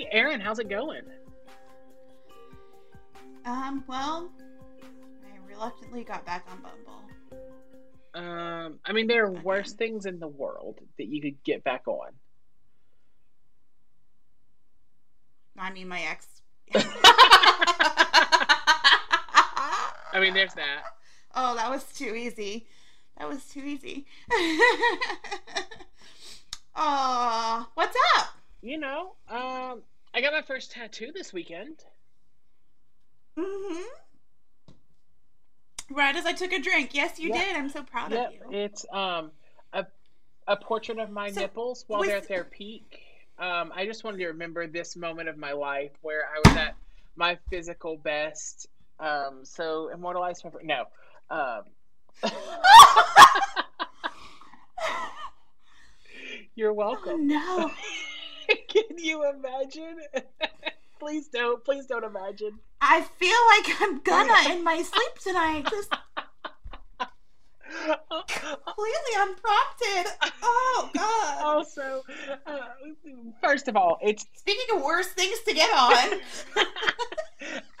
Hey, Aaron, how's it going? Um, well, I reluctantly got back on Bumble. Um, I mean, there are worse things in the world that you could get back on. I mean, my ex. I mean, there's that. Oh, that was too easy. That was too easy. oh, what's up? You know, um, I got my first tattoo this weekend. Mm-hmm. Right as I took a drink. Yes, you Yep. did. I'm so proud Yep, of you. it's um a a portrait of my So, nipples while was- they're at their peak. Um, I just wanted to remember this moment of my life where I was at my physical best. Um, so immortalized forever. No. Um, you're oh, welcome. no. Can you imagine? please don't. Please don't imagine. I feel like I'm gonna in my sleep tonight. Just completely unprompted. Oh, God. also, uh, first of all, it's Speaking of worse things to get on.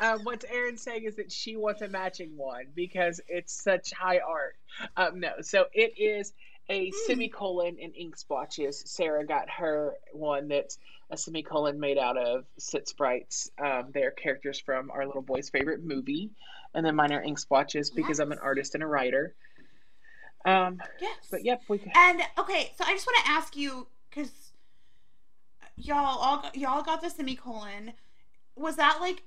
um, what Erin's saying is that she wants a matching one because it's such high art. Um, no, so it is a semicolon in ink splotches. Sarah got her one that's a semicolon made out of soot sprites. Um, they're characters from our little boy's favorite movie, and then mine are ink splotches because I'm an artist and a writer. Um, yes. but yep, we. can. And okay, so I just want to ask you because y'all all got, y'all got the semicolon. Was that like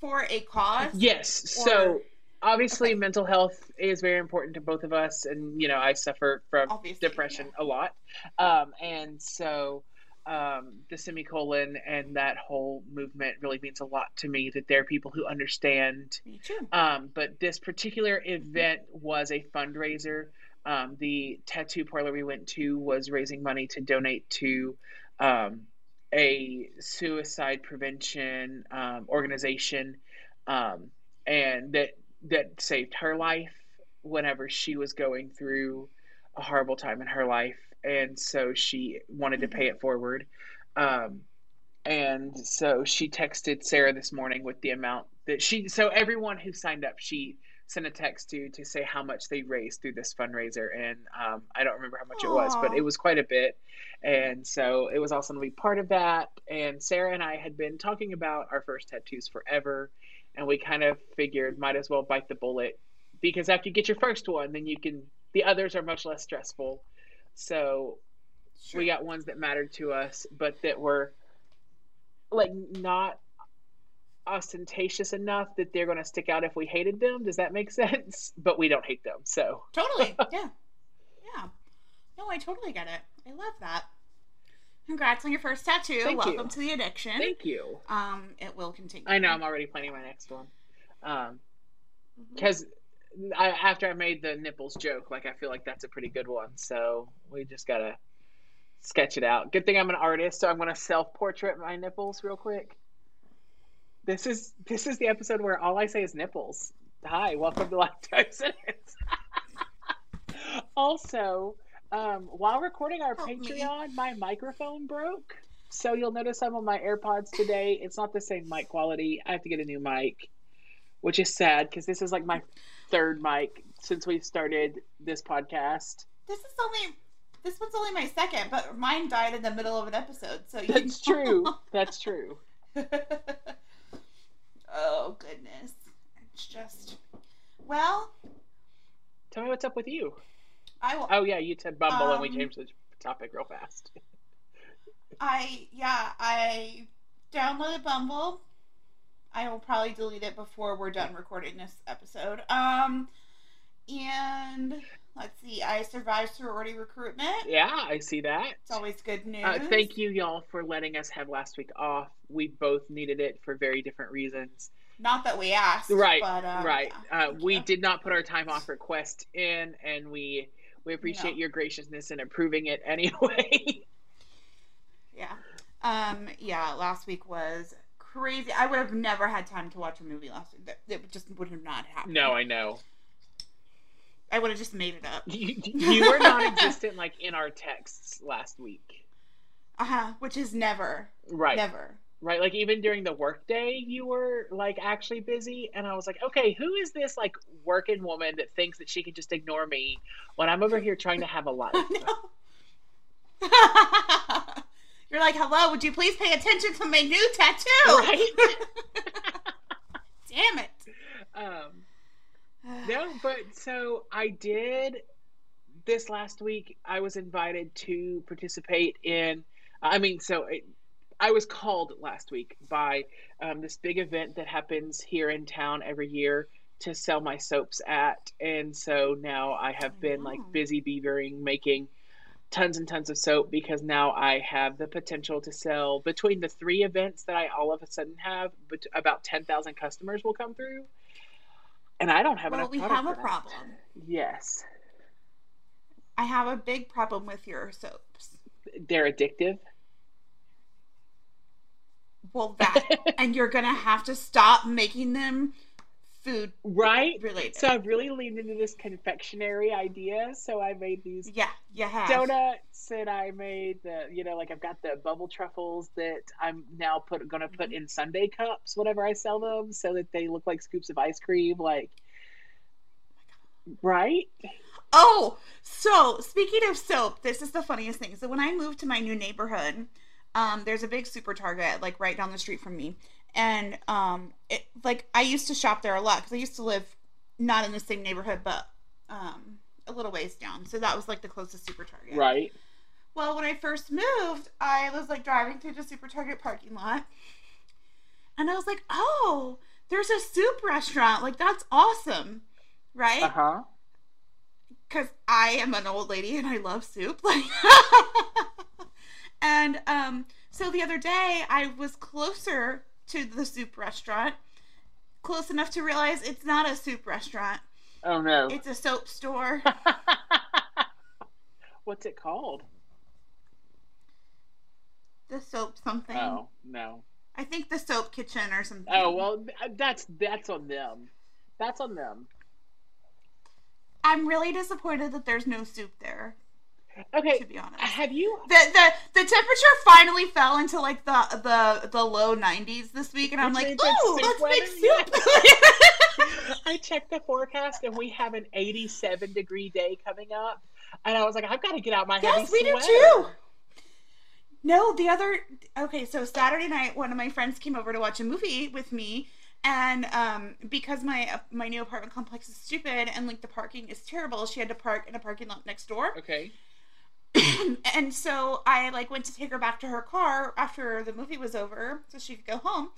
for a cause? Yes. So Or- obviously, okay. mental health is very important to both of us, and you know, I suffer from Obviously, depression yeah. a lot, um, and so um, the semicolon and that whole movement really means a lot to me. That there are people who understand. Me too. Um, but this particular event was a fundraiser. Um, the tattoo parlor we went to was raising money to donate to um, a suicide prevention um, organization, um, and that that saved her life whenever she was going through a horrible time in her life, and so she wanted to pay it forward. Um, and so she texted Sarah this morning with the amount that she. So everyone who signed up, she sent a text to to say how much they raised through this fundraiser, and um, I don't remember how much it was, but it was quite a bit. And so it was awesome to be part of that. And Sarah and I had been talking about our first tattoos forever, and we kind of figured might as well bite the bullet because after you get your first one, then you can. The others are much less stressful. So Sure. we got ones that mattered to us, but that were like not ostentatious enough that they're going to stick out if we hated them. Does that make sense? But we don't hate them. So Totally. Yeah. Yeah. No, I totally get it. I love that. Congrats on your first tattoo. Thank you. Welcome to the addiction. thank you. Um, it will continue. I know I'm already planning my next one. Um, because I, after I made the nipples joke, like I feel like that's a pretty good one. So we just gotta sketch it out. Good thing I'm an artist, so I'm gonna self portrait my nipples real quick. This is this is the episode where all I say is nipples. Hi, welcome to Lifetime Sentence. also, um, while recording our Help me. Patreon, my microphone broke. So you'll notice I'm on my AirPods today. It's not the same mic quality. I have to get a new mic, which is sad because this is like my third mic since we've started this podcast. This is only this one's only my second, but mine died in the middle of an episode, so you That's true. That's true. oh goodness. It's just well, Tell me what's up with you. I will Oh yeah, you said Bumble and we Um, changed the topic real fast. I yeah, I downloaded Bumble. I will probably delete it before we're done recording this episode. Um and let's see, I survived sorority recruitment. Yeah, I see that. It's always good news. Uh, thank you, y'all, for letting us have last week off. We both needed it for very different reasons. Not that we asked. Right, but, um, right. yeah, Uh, we you. did not put our time off request in, and we we appreciate No. your graciousness in approving it anyway. Yeah. Um, yeah, last week was crazy. I would have never had time to watch a movie last week. That It just would have not happened. no, I know. I would have just made it up. You, you were non-existent like in our texts last week. Uh huh. Which is never. Right. Never. Right. Like even during the workday, you were like actually busy, and I was like, okay, who is this like working woman that thinks that she can just ignore me when I'm over here trying to have a life? You're like, hello, would you please pay attention to my new tattoo? Right. Damn it. Um, no, but so I did this last week. I was invited to participate in. I mean, so it, I was called last week by um, this big event that happens here in town every year to sell my soaps at, and so now I have been like Oh. busy beavering, making tons and tons of soap because now I have the potential to sell between the three events that I all of a sudden have, but about ten thousand customers will come through, and I don't have Well, enough. we have a problem. Yes, I have a big problem with your soaps. they're addictive. Well, that, and you're gonna have to stop making them food Right? related. So I've really leaned into this confectionery idea. So I made these yeah, you have. donuts and I made the, you know, like I've got the bubble truffles that I'm now put going to put Mm-hmm. in sundae cups whenever I sell them so that they look like scoops of ice cream like right? Oh, so speaking of soap, this is the funniest thing. So when I moved to my new neighborhood, um, there's a big super Target like right down the street from me, and um, it like I used to shop there a lot because I used to live not in the same neighborhood, but um, a little ways down. So that was like the closest super Target. Right. Well, when I first moved, I was like driving through the super Target parking lot, and I was like, "Oh, there's a soup restaurant! Like that's awesome!" Right? Uh-huh. because I am an old lady and I love soup. Like, and um, so the other day I was closer to the soup restaurant, close enough to realize it's not a soup restaurant; Oh no. it's a soap store. What's it called? the soap something. Oh, no. I think the soap kitchen or something. Oh, well that's that's on them. That's on them. I'm really disappointed that there's no soup there. Okay. To be honest. Have you The, the the temperature finally fell into like the the the low 90s this week, and I'm like, means it's ooh, let's make soup. I checked the forecast and we have an 87 degree day coming up. And I was like, I've got to get out my heavy Yes, we do too. No, the other okay, so Saturday night one of my friends came over to watch a movie with me and um because my uh, my new apartment complex is stupid and like the parking is terrible, she had to park in a parking lot next door. Okay. and so I like went to take her back to her car after the movie was over so she could go home.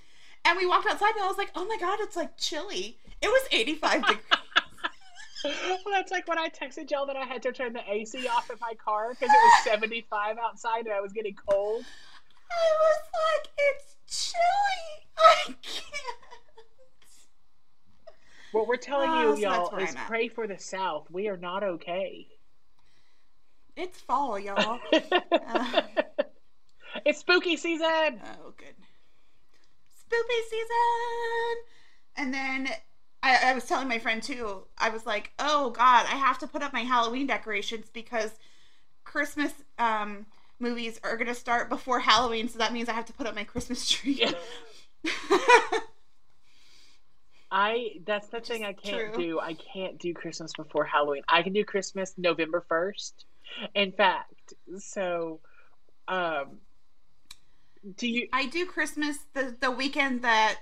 And we walked outside and I was like, "Oh my god, it's like chilly." It was 85 degrees. well, that's like when I texted y'all that I had to turn the AC off in my car because it was 75 outside and I was getting cold. I was like, "It's chilly. I can't." What we're telling Oh, you, so y'all, is pray for the South. We are not okay. It's fall, y'all. Uh. it's spooky season. Oh, good. Spooky season. And then I, I was telling my friend too. I was like, "Oh God, I have to put up my Halloween decorations because Christmas um, movies are gonna start before Halloween, so that means I have to put up my Christmas tree." I that's the thing I can't true. do. I can't do Christmas before Halloween. I can do Christmas November 1st. In fact, so um do you I do Christmas the the weekend that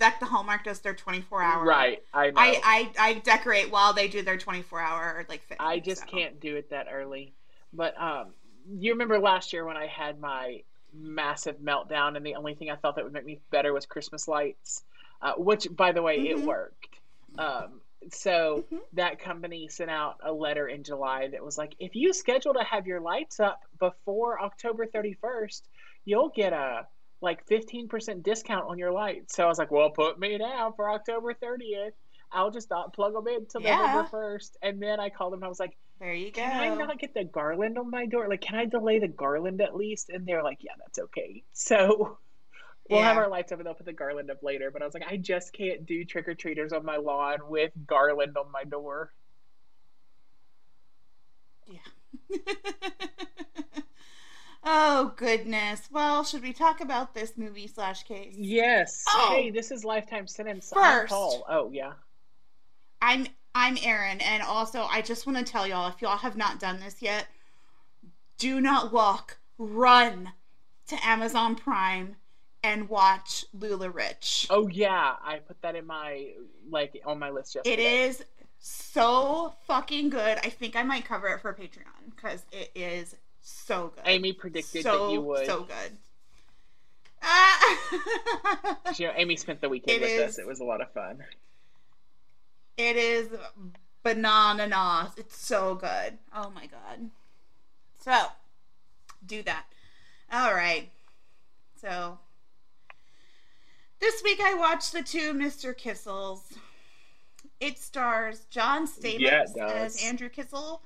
that the Hallmark does their twenty four hour. Right, I. I, I I decorate while they do their twenty four hour like thing. I just so. can't do it that early. But um, you remember last year when I had my massive meltdown, and the only thing I thought that would make me better was Christmas lights, uh, which, by the way, it Mhm. worked. Um, so Mhm. that company sent out a letter in July that was like, if you schedule to have your lights up before October 31st, you'll get a like 15% discount on your lights. So I was like, well, put me down for October 30th. I'll just not plug them in till Yeah. November 1st. And then I called them and I was like, There you go. can I not get the garland on my door? Like, can I delay the garland at least? And they're like, yeah, that's okay. So we'll have our lights up and they'll put the garland up later. But I was like, I just can't do trick or treaters on my lawn with garland on my door. Yeah. oh goodness. Well, should we talk about this movie slash case? Yes. Oh. Hey, this is lifetime sentence. First. Paul. Oh yeah. I'm I'm Erin, and also I just want to tell y'all if y'all have not done this yet, do not walk, run to Amazon Prime and watch LuLaRich. Oh yeah. I put that in my like on my list yesterday. It is so fucking good. I think I might cover it for Patreon because it is so good. Amy predicted so, that you would. So good. Ah. You know, Amy spent the weekend It with is- us. It was a lot of fun. It is banana nos. It's so good. Oh my god. So, do that. All right. So, this week I watched the two Mr. Kissels. It stars John Stamos Yeah, as Andrew Kissel.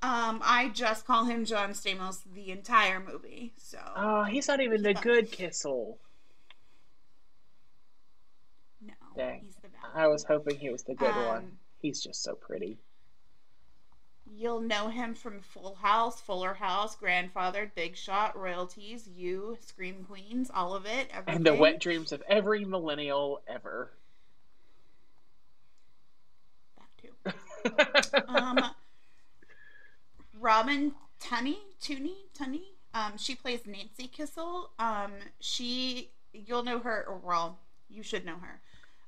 Um, I just call him John Stamos the entire movie. So, Oh, he's not even the good Kissel. no, Dang. he's the bad. I was hoping he was the good one. Um, He's just so pretty. You'll know him from Full House, Fuller House, Grandfather, Big Shot, Royalties, You, Scream Queens, all of it. Everything. And the wet dreams of every millennial ever. That too. Um, Robin Tunney, Tooney, Tunney. Um, she plays Nancy Kissel. Um, she, you'll know her, or well, you should know her.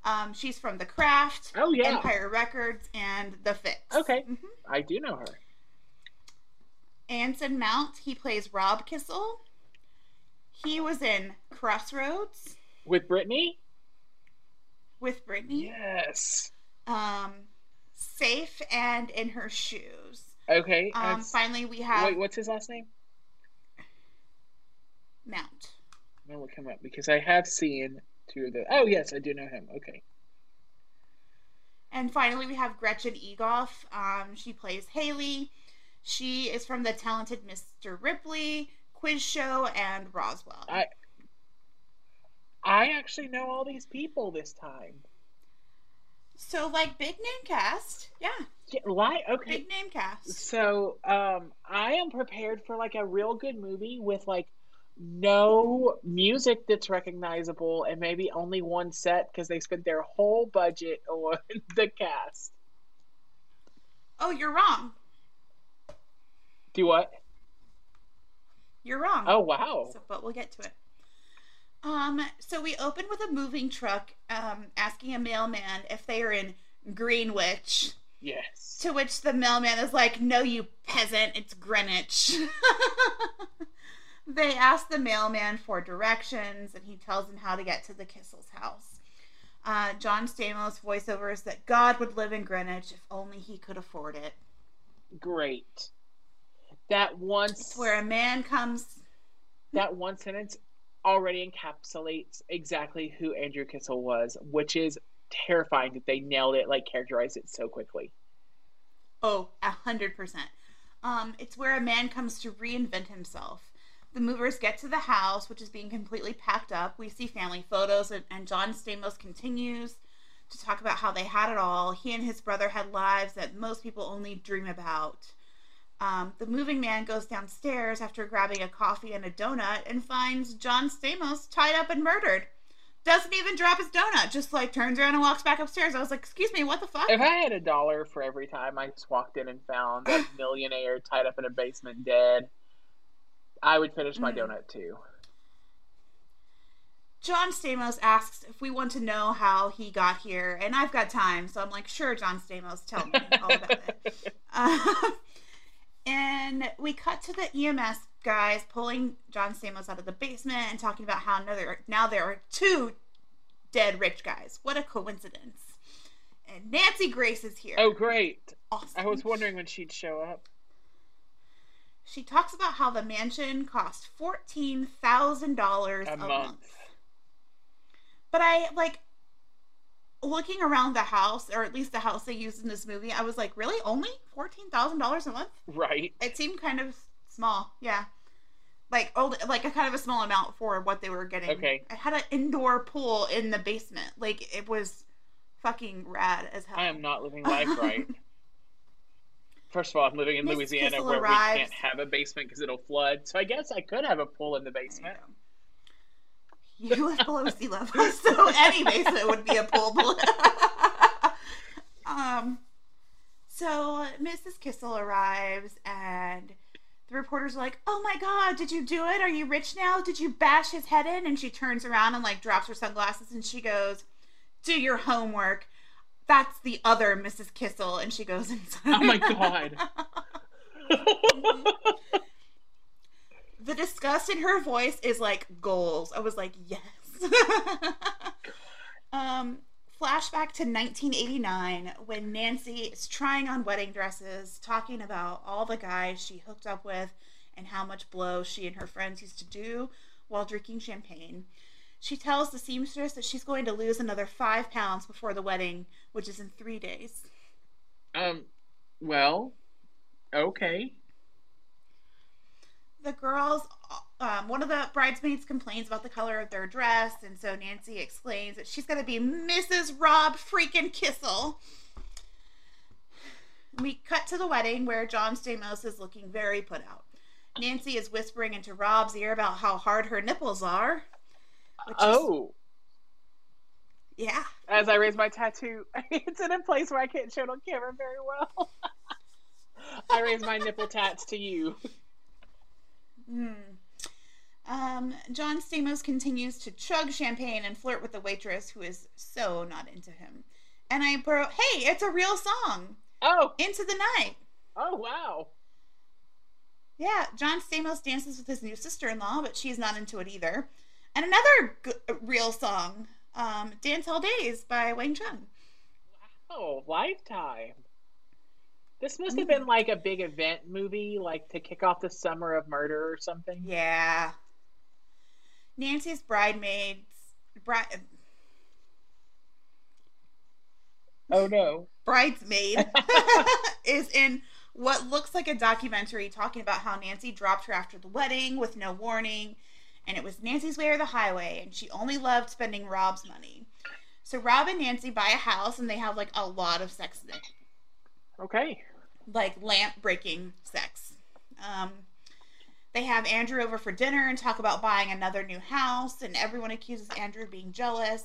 Um, she's from The Craft, oh yeah. Empire Records, and The Fix. Okay. Mhm. I do know her. Anson Mount, he plays Rob Kissel. He was in Crossroads With Brittany? with Brittany. Yes. Um, Safe and In Her Shoes. Okay. Um, finally, we have Wait, what's his last name? Mount. I'm gonna look up because I have seen the. Oh yes, I do know him. Okay. And finally, we have Gretchen Egolf. Um, she plays Haley. She is from the talented Mr. Ripley, Quiz Show, and Roswell. I- I actually know all these people this time. so, like, big name cast. Yeah, Yeah. Okay. big name cast. So, um, I am prepared for like a real good movie with like no music that's recognizable and maybe only one set because they spent their whole budget on the cast. Oh, you're wrong. Do what? You're wrong. Oh wow. So, but we'll get to it. Um, so we open with a moving truck um, asking a mailman if they are in Greenwich, Yes. to which the mailman is like, No, you peasant, it's Greenwich. they ask the mailman for directions, and he tells them how to get to the Kissel's house. Uh, John Stamos voiceovers that God would live in Greenwich if only he could afford it. Great. That one. It's where a man comes. that one sentence already encapsulates exactly who Andrew Kissel was, which is terrifying that they nailed it, like characterized it so quickly. Oh, a hundred percent. Um, it's where a man comes to reinvent himself. The movers get to the house, which is being completely packed up. We see family photos, and, and John Stamos continues to talk about how they had it all. He and his brother had lives that most people only dream about. Um, the moving man goes downstairs after grabbing a coffee and a donut and finds John Stamos tied up and murdered. Doesn't even drop his donut, just like turns around and walks back upstairs. I was like, "Excuse me, what the fuck?" If I had a dollar for every time I just walked in and found that millionaire tied up in a basement dead, I would finish my Mm. donut too. John Stamos asks if we want to know how he got here, and I've got time, so I'm like, sure, John Stamos, tell me all about it. Um, and we cut to the EMS guys pulling John Stamos out of the basement and talking about how now there, now there are two dead rich guys. What a coincidence. And Nancy Grace is here. Oh, great. awesome. I was wondering when she'd show up. She talks about how the mansion cost $14,000 A a, month. month. But I like looking around the house, or at least the house they used in this movie. I was like, really, only fourteen thousand dollars a month? Right. It seemed kind of small. Yeah, like old, like a kind of a small amount for what they were getting. Okay. I had an indoor pool in the basement. Like it was fucking rad as hell. I am not living life right. First of all, I'm living in Miss Louisiana Kissel where arrives. we can't have a basement because it'll flood. So I guess I could have a pool in the basement. You live below sea level, so any basement would be a pool. um, so Mrs. Kissel arrives, and the reporters are like, "Oh my God, did you do it? Are you rich now? Did you bash his head in?" And she turns around and like drops her sunglasses, and she goes, "Do your homework." That's the other Mrs. Kissel, and she goes inside. Oh my God. the disgust in her voice is like goals. I was like, yes. um, flashback to 1989 when Nancy is trying on wedding dresses, talking about all the guys she hooked up with and how much blow she and her friends used to do while drinking champagne. She tells the seamstress that she's going to lose another five pounds before the wedding, which is in three days. um, well, okay. the girls um, one of the bridesmaids complains about the color of their dress and so nancy explains that she's going to be mrs rob freaking kissel we cut to the wedding where john stamos is looking very put out nancy is whispering into rob's ear about how hard her nipples are which is- Oh, yeah as I raise my tattoo, it's in a place where I can't show it on camera very well. I raise my nipple tats to you. Hmm. Um, John Stamos continues to chug champagne and flirt with the waitress, who is so not into him. And I bro, hey, it's a real song, Oh, "Into the Night." oh wow. Yeah, John Stamos dances with his new sister-in-law, but she's not into it either. And another g- real song, um, "Dance Hall Days" by Wang Chung. Wow, Lifetime. This must have been like a big event movie, like to kick off the summer of murder or something. Yeah. Nancy's bridesmaids, bride, Oh no. bridesmaid is in what looks like a documentary talking about how Nancy dropped her after the wedding with no warning, and it was Nancy's way or the highway, and she only loved spending Rob's money. So Rob and Nancy buy a house, and they have like a lot of sex in it, Okay. like lamp breaking sex. Um, they have Andrew over for dinner and talk about buying another new house, and everyone accuses Andrew of being jealous.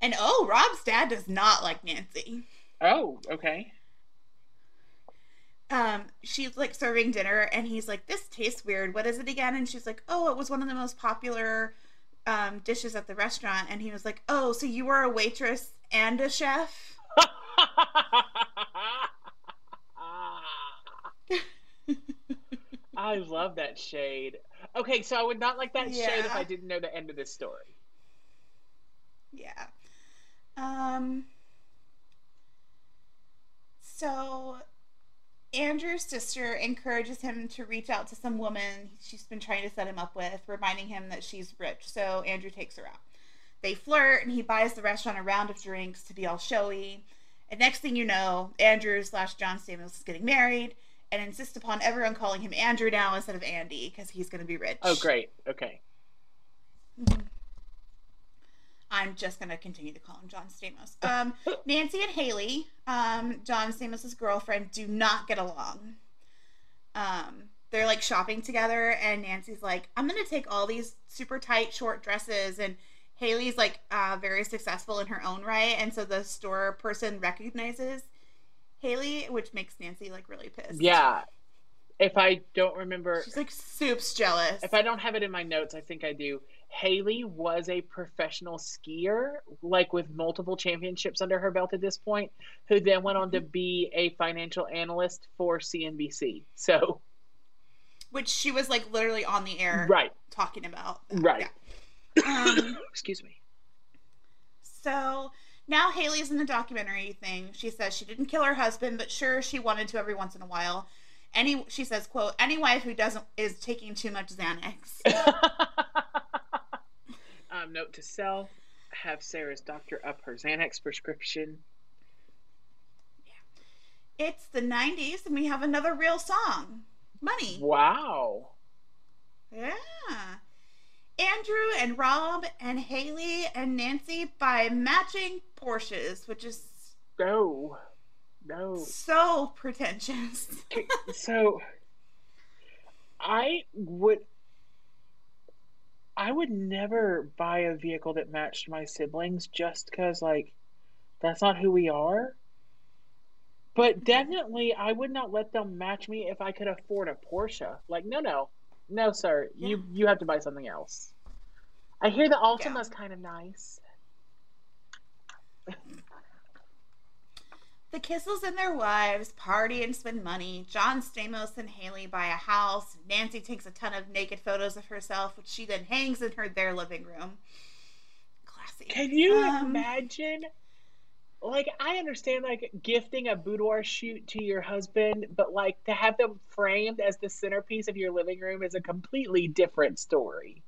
And oh, Rob's dad does not like Nancy. Oh, okay. Um she's like serving dinner and he's like this tastes weird. What is it again? And she's like oh it was one of the most popular um dishes at the restaurant. And he was like oh so you were a waitress and a chef? I love that shade. Okay, so I would not like that shade if I didn't know the end of this story. yeah. Um so andrew's sister encourages him to reach out to some woman she's been trying to set him up with reminding him that she's rich. So andrew takes her out. They flirt and he buys the restaurant a round of drinks to be all showy. And next thing you know andrew slash john stamos is getting married and insists upon everyone calling him andrew now instead of andy because he's going to be rich. Oh, great. Okay. Mm-hmm. I'm just gonna continue to call him John Stamos. Um, Nancy and Haley, um, John Stamos's girlfriend, do not get along. Um, they're like shopping together, and Nancy's like, "I'm gonna take all these super tight short dresses," and Haley's like uh, very successful in her own right, and so the store person recognizes Haley, which makes Nancy like really pissed. Yeah. If I don't remember, she's like soups jealous. if I don't have it in my notes, I think I do. Haley was a professional skier, like with multiple championships under her belt at this point, who then went on to be a financial analyst for CNBC. So, which she was like literally on the air right, talking about. right. Yeah. Um, Excuse me. So now Haley's in the documentary thing. She says she didn't kill her husband, but sure she wanted to every once in a while. Any she says, quote, any wife who doesn't is taking too much Xanax. um, note to self: have Sarah's doctor up her Xanax prescription. Yeah. it's the nineties and we have another real song. Money. Wow. Yeah. Andrew and Rob and Haley and Nancy buy matching Porsches, which is Oh. no. So pretentious. so I would I would never buy a vehicle that matched my siblings just because like that's not who we are. But mm-hmm. definitely I would not let them match me if I could afford a Porsche. Like no no. No sir, Yeah. you you have to buy something else. I hear the Altima's Yeah. kind of nice. The Kissels and their wives party and spend money. John Stamos and Haley buy a house. Nancy takes a ton of naked photos of herself, which she then hangs in her their living room. Classy. Can you Um, imagine? Like, I understand, like, gifting a boudoir shoot to your husband, but, like, to have them framed as the centerpiece of your living room is a completely different story.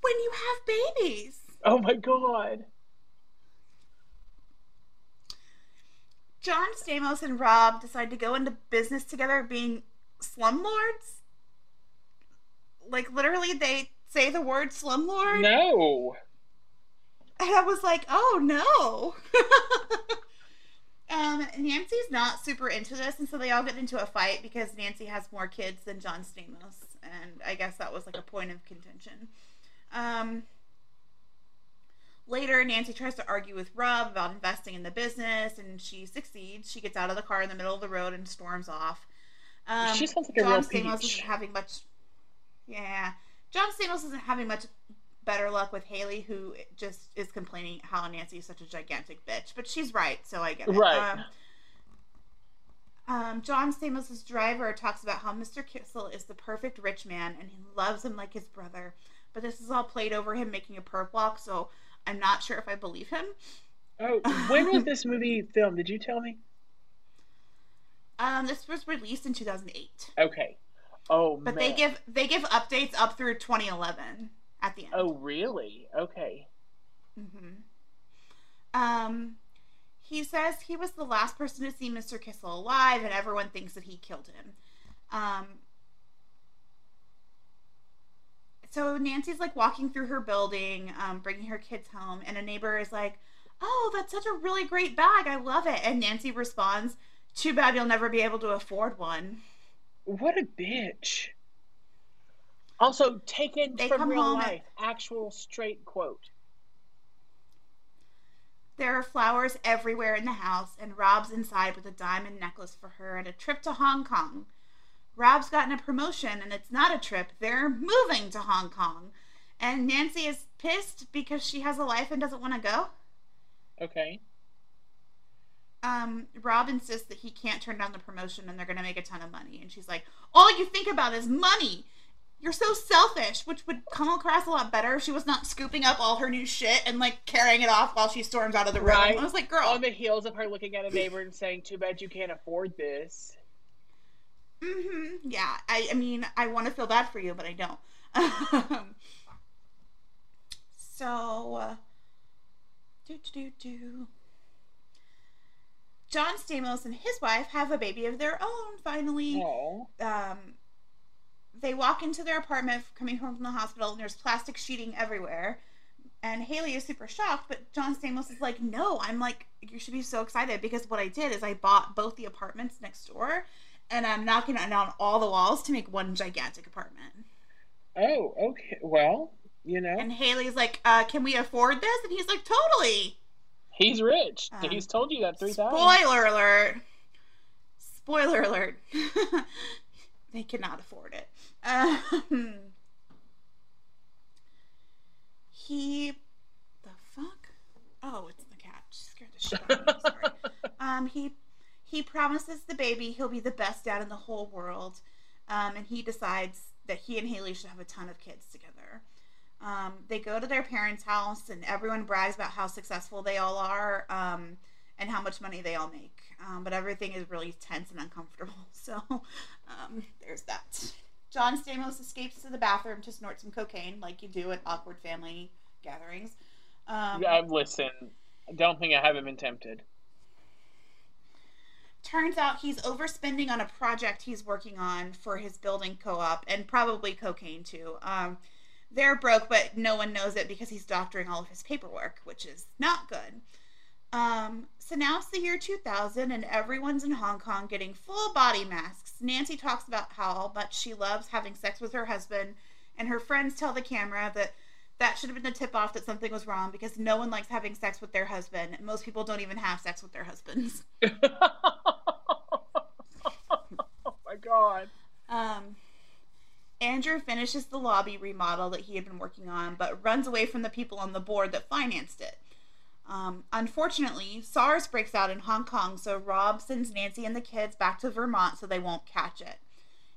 When you have babies. Oh my god. John Stamos and Rob decide to go into business together being slumlords. Like literally they say the word slumlord. No. And I was like, oh no. um, Nancy's not super into this, and so they all get into a fight because Nancy has more kids than John Stamos. And I guess that was like a point of contention. Um, later, Nancy tries to argue with Rob about investing in the business, and she succeeds. She gets out of the car in the middle of the road and storms off. Um, She sounds like a John real Stamos peach. isn't having much. Yeah, John Stamos isn't having much better luck with Haley, who just is complaining how Nancy is such a gigantic bitch. But she's right, so I get it. Right. Um, um, John Stamos' driver talks about how Mr. Kissel is the perfect rich man and he loves him like his brother. But this is all played over him making a perp walk, so I'm not sure if I believe him. Oh, when was this movie filmed? Did you tell me? Um, this was released in 2008, Okay. Oh, but man. they give they give updates up through 2011 at the end. Oh, really? Okay. Mm-hmm. Um, he says he was the last person to see Mr. Kissel alive, and everyone thinks that he killed him. Um, so Nancy's like walking through her building, um, bringing her kids home, and a neighbor is like, "Oh, that's such a really great bag. I love it." And Nancy responds, "Too bad you'll never be able to afford one." What a bitch. Also, taken They from real life. Actual straight quote. There are flowers everywhere in the house, and Rob's inside with a diamond necklace for her and a trip to Hong Kong. Rob's gotten a promotion, and it's not a trip. They're moving to Hong Kong. And Nancy is pissed because she has a life and doesn't want to go. Okay. Um, Rob insists that he can't turn down the promotion and they're going to make a ton of money. And she's like, All you think about is money. You're so selfish, which would come across a lot better if she was not scooping up all her new shit and like carrying it off while she storms out of the room. Right. I was like, Girl, On the heels of her looking at a neighbor and saying, Too bad you can't afford this. Hmm Yeah, I, I mean, I want to feel bad for you, but I don't. Um, so, uh, do do do do. John Stamos and his wife have a baby of their own. Finally, Oh. um, they walk into their apartment coming home from the hospital, and there's plastic sheeting everywhere. And Haley is super shocked, but John Stamos is like, "No, I'm like, you should be so excited because what I did is I bought both the apartments next door, and I'm knocking down all the walls to make one gigantic apartment." Oh, okay. Well, you know, And Haley's like, uh, "Can we afford this?" And he's like, "Totally." he's rich. Um, he's told you that three times. Spoiler alert! Spoiler alert! they cannot afford it. Um, he, the fuck? Oh, it's the cat. She scared the shit out of me. Sorry. Um, he he promises the baby he'll be the best dad in the whole world, um, and he decides that he and Haley should have a ton of kids together. Um, they go to their parents' house, and everyone brags about how successful they all are um, and how much money they all make. Um, but everything is really tense and uncomfortable. So um, there's that. John Stamos escapes to the bathroom to snort some cocaine, like you do at awkward family gatherings. Um, Yeah, listen, I don't think I haven't been tempted. Turns out he's overspending on a project he's working on for his building co-op and probably cocaine too um, they're broke but no one knows it because he's doctoring all of his paperwork which is not good Um, so now it's the year 2000 and everyone's in Hong Kong getting full body masks. Nancy talks about how much she loves having sex with her husband, and her friends tell the camera that that should have been the tip off that something was wrong because no one likes having sex with their husband. Most people don't even have sex with their husbands. oh my god. Um, Andrew finishes the lobby remodel that he had been working on, but runs away from the people on the board that financed it. Um, unfortunately, SARS breaks out in Hong Kong, so Rob sends Nancy and the kids back to Vermont so they won't catch it.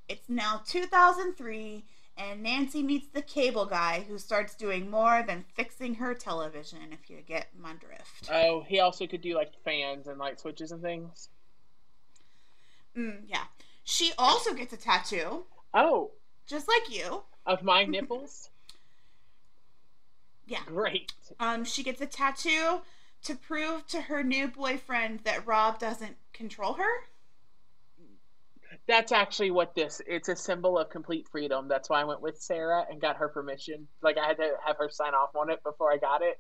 It's now 2003, and Nancy meets the cable guy who starts doing more than fixing her television, if you get my drift. Oh, he also could do like fans and light switches and things. Mm, yeah. She also gets a tattoo. Oh. Just like you. Of my nipples? Yeah. Great. Um, she gets a tattoo to prove to her new boyfriend that Rob doesn't control her. That's actually what this. It's a symbol of complete freedom. That's why I went with Sarah and got her permission. Like I had to have her sign off on it before I got it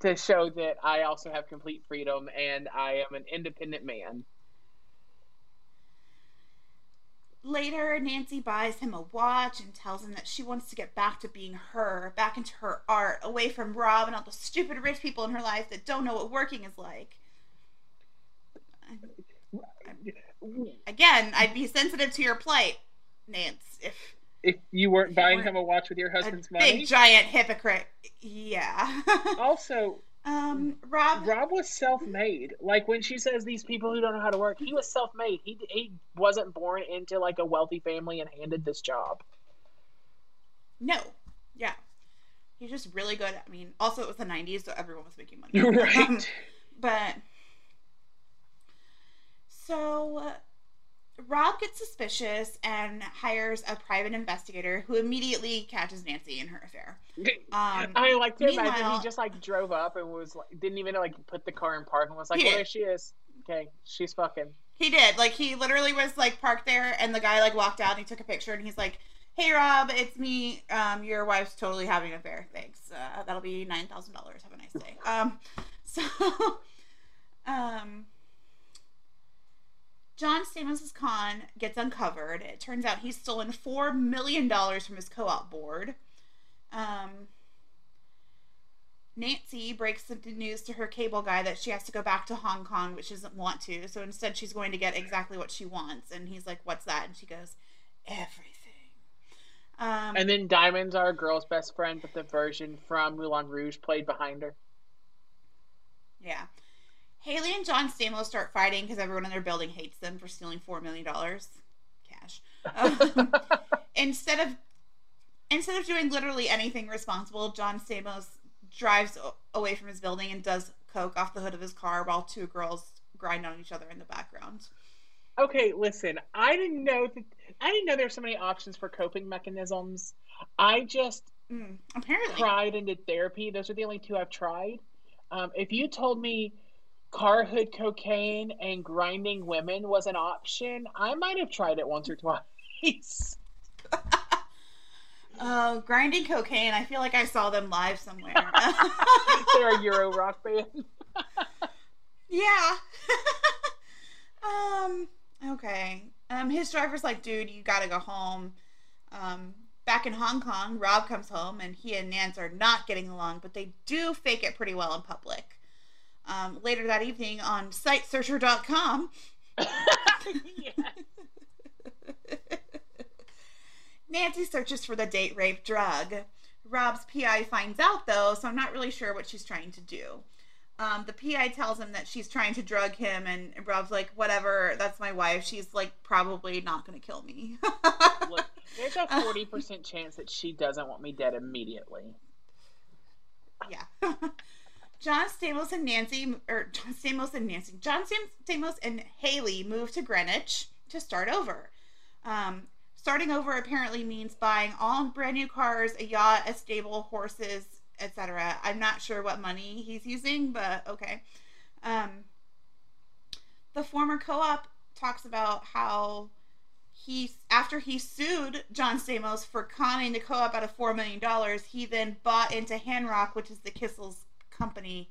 to show that I also have complete freedom and I am an independent man. Later, Nancy buys him a watch and tells him that she wants to get back to being her, back into her art, away from Rob and all the stupid rich people in her life that don't know what working is like. Again, I'd be sensitive to your plight, Nance, if if you weren't buying him a watch with your husband's money. Big giant hypocrite. Yeah. also, um, Rob. Rob was self-made. Like when she says these people who don't know how to work, he was self-made. He he wasn't born into like a wealthy family and handed this job. No. Yeah. He's just really good. I mean, also it was the '90s, so everyone was making money. Right. Um, but so Rob gets suspicious and hires a private investigator who immediately catches Nancy in her affair. Um, I like to imagine he just like drove up and was like didn't even like put the car in park and was like, "Well, did. there she is. Okay, she's fucking." He did. Like he literally was like parked there, and the guy like walked out and he took a picture, and he's like, "Hey Rob, it's me. Um, your wife's totally having an affair. Thanks. Uh, that'll be nine thousand dollars. Have a nice day." Um, so, um, John Stamos' con gets uncovered. It turns out he's stolen four million dollars from his co-op board. Um, Nancy breaks the news to her cable guy that she has to go back to Hong Kong, which she doesn't want to. So instead, she's going to get exactly what she wants. And he's like, "What's that?" And she goes, "Everything." Um, And then Diamond's our girl's best friend, but the version from Moulin Rouge played behind her. yeah. Haley and John Stamos start fighting because everyone in their building hates them for stealing four million dollars cash. Um, instead of instead of doing literally anything responsible, John Stamos drives away from his building and does coke off the hood of his car while two girls grind on each other in the background. Okay, listen. I didn't know that. I didn't know there were so many options for coping mechanisms. I just Mm, apparently, cried and did therapy. Those are the only two I've tried. Um, if you told me car hood cocaine and grinding women was an option, I might have tried it once or twice. uh, grinding cocaine. I feel like I saw them live somewhere. They're a Euro rock band. yeah. um. Okay. Um. His driver's like, dude, you gotta go home. Um. Back in Hong Kong, Rob comes home and he and Nance are not getting along, but they do fake it pretty well in public. Um, later that evening on SiteSearcher.com. Nancy searches for the date rape drug. Rob's PI finds out though, so I'm not really sure what she's trying to do. Um, the PI tells him that she's trying to drug him, and Rob's like, "Whatever, that's my wife. She's like probably not going to kill me." Look, there's a forty percent chance that she doesn't want me dead immediately. yeah. John Stamos and Nancy, or John Stamos and Nancy, John Stamos and Haley move to Greenwich to start over. Um, starting over apparently means buying all brand new cars, a yacht, a stable, horses, etc. I'm not sure what money he's using, but okay. Um, the former co-op talks about how he after he sued John Stamos for conning the co-op out of four million dollars, he then bought into Hanrock, which is the Kissel's company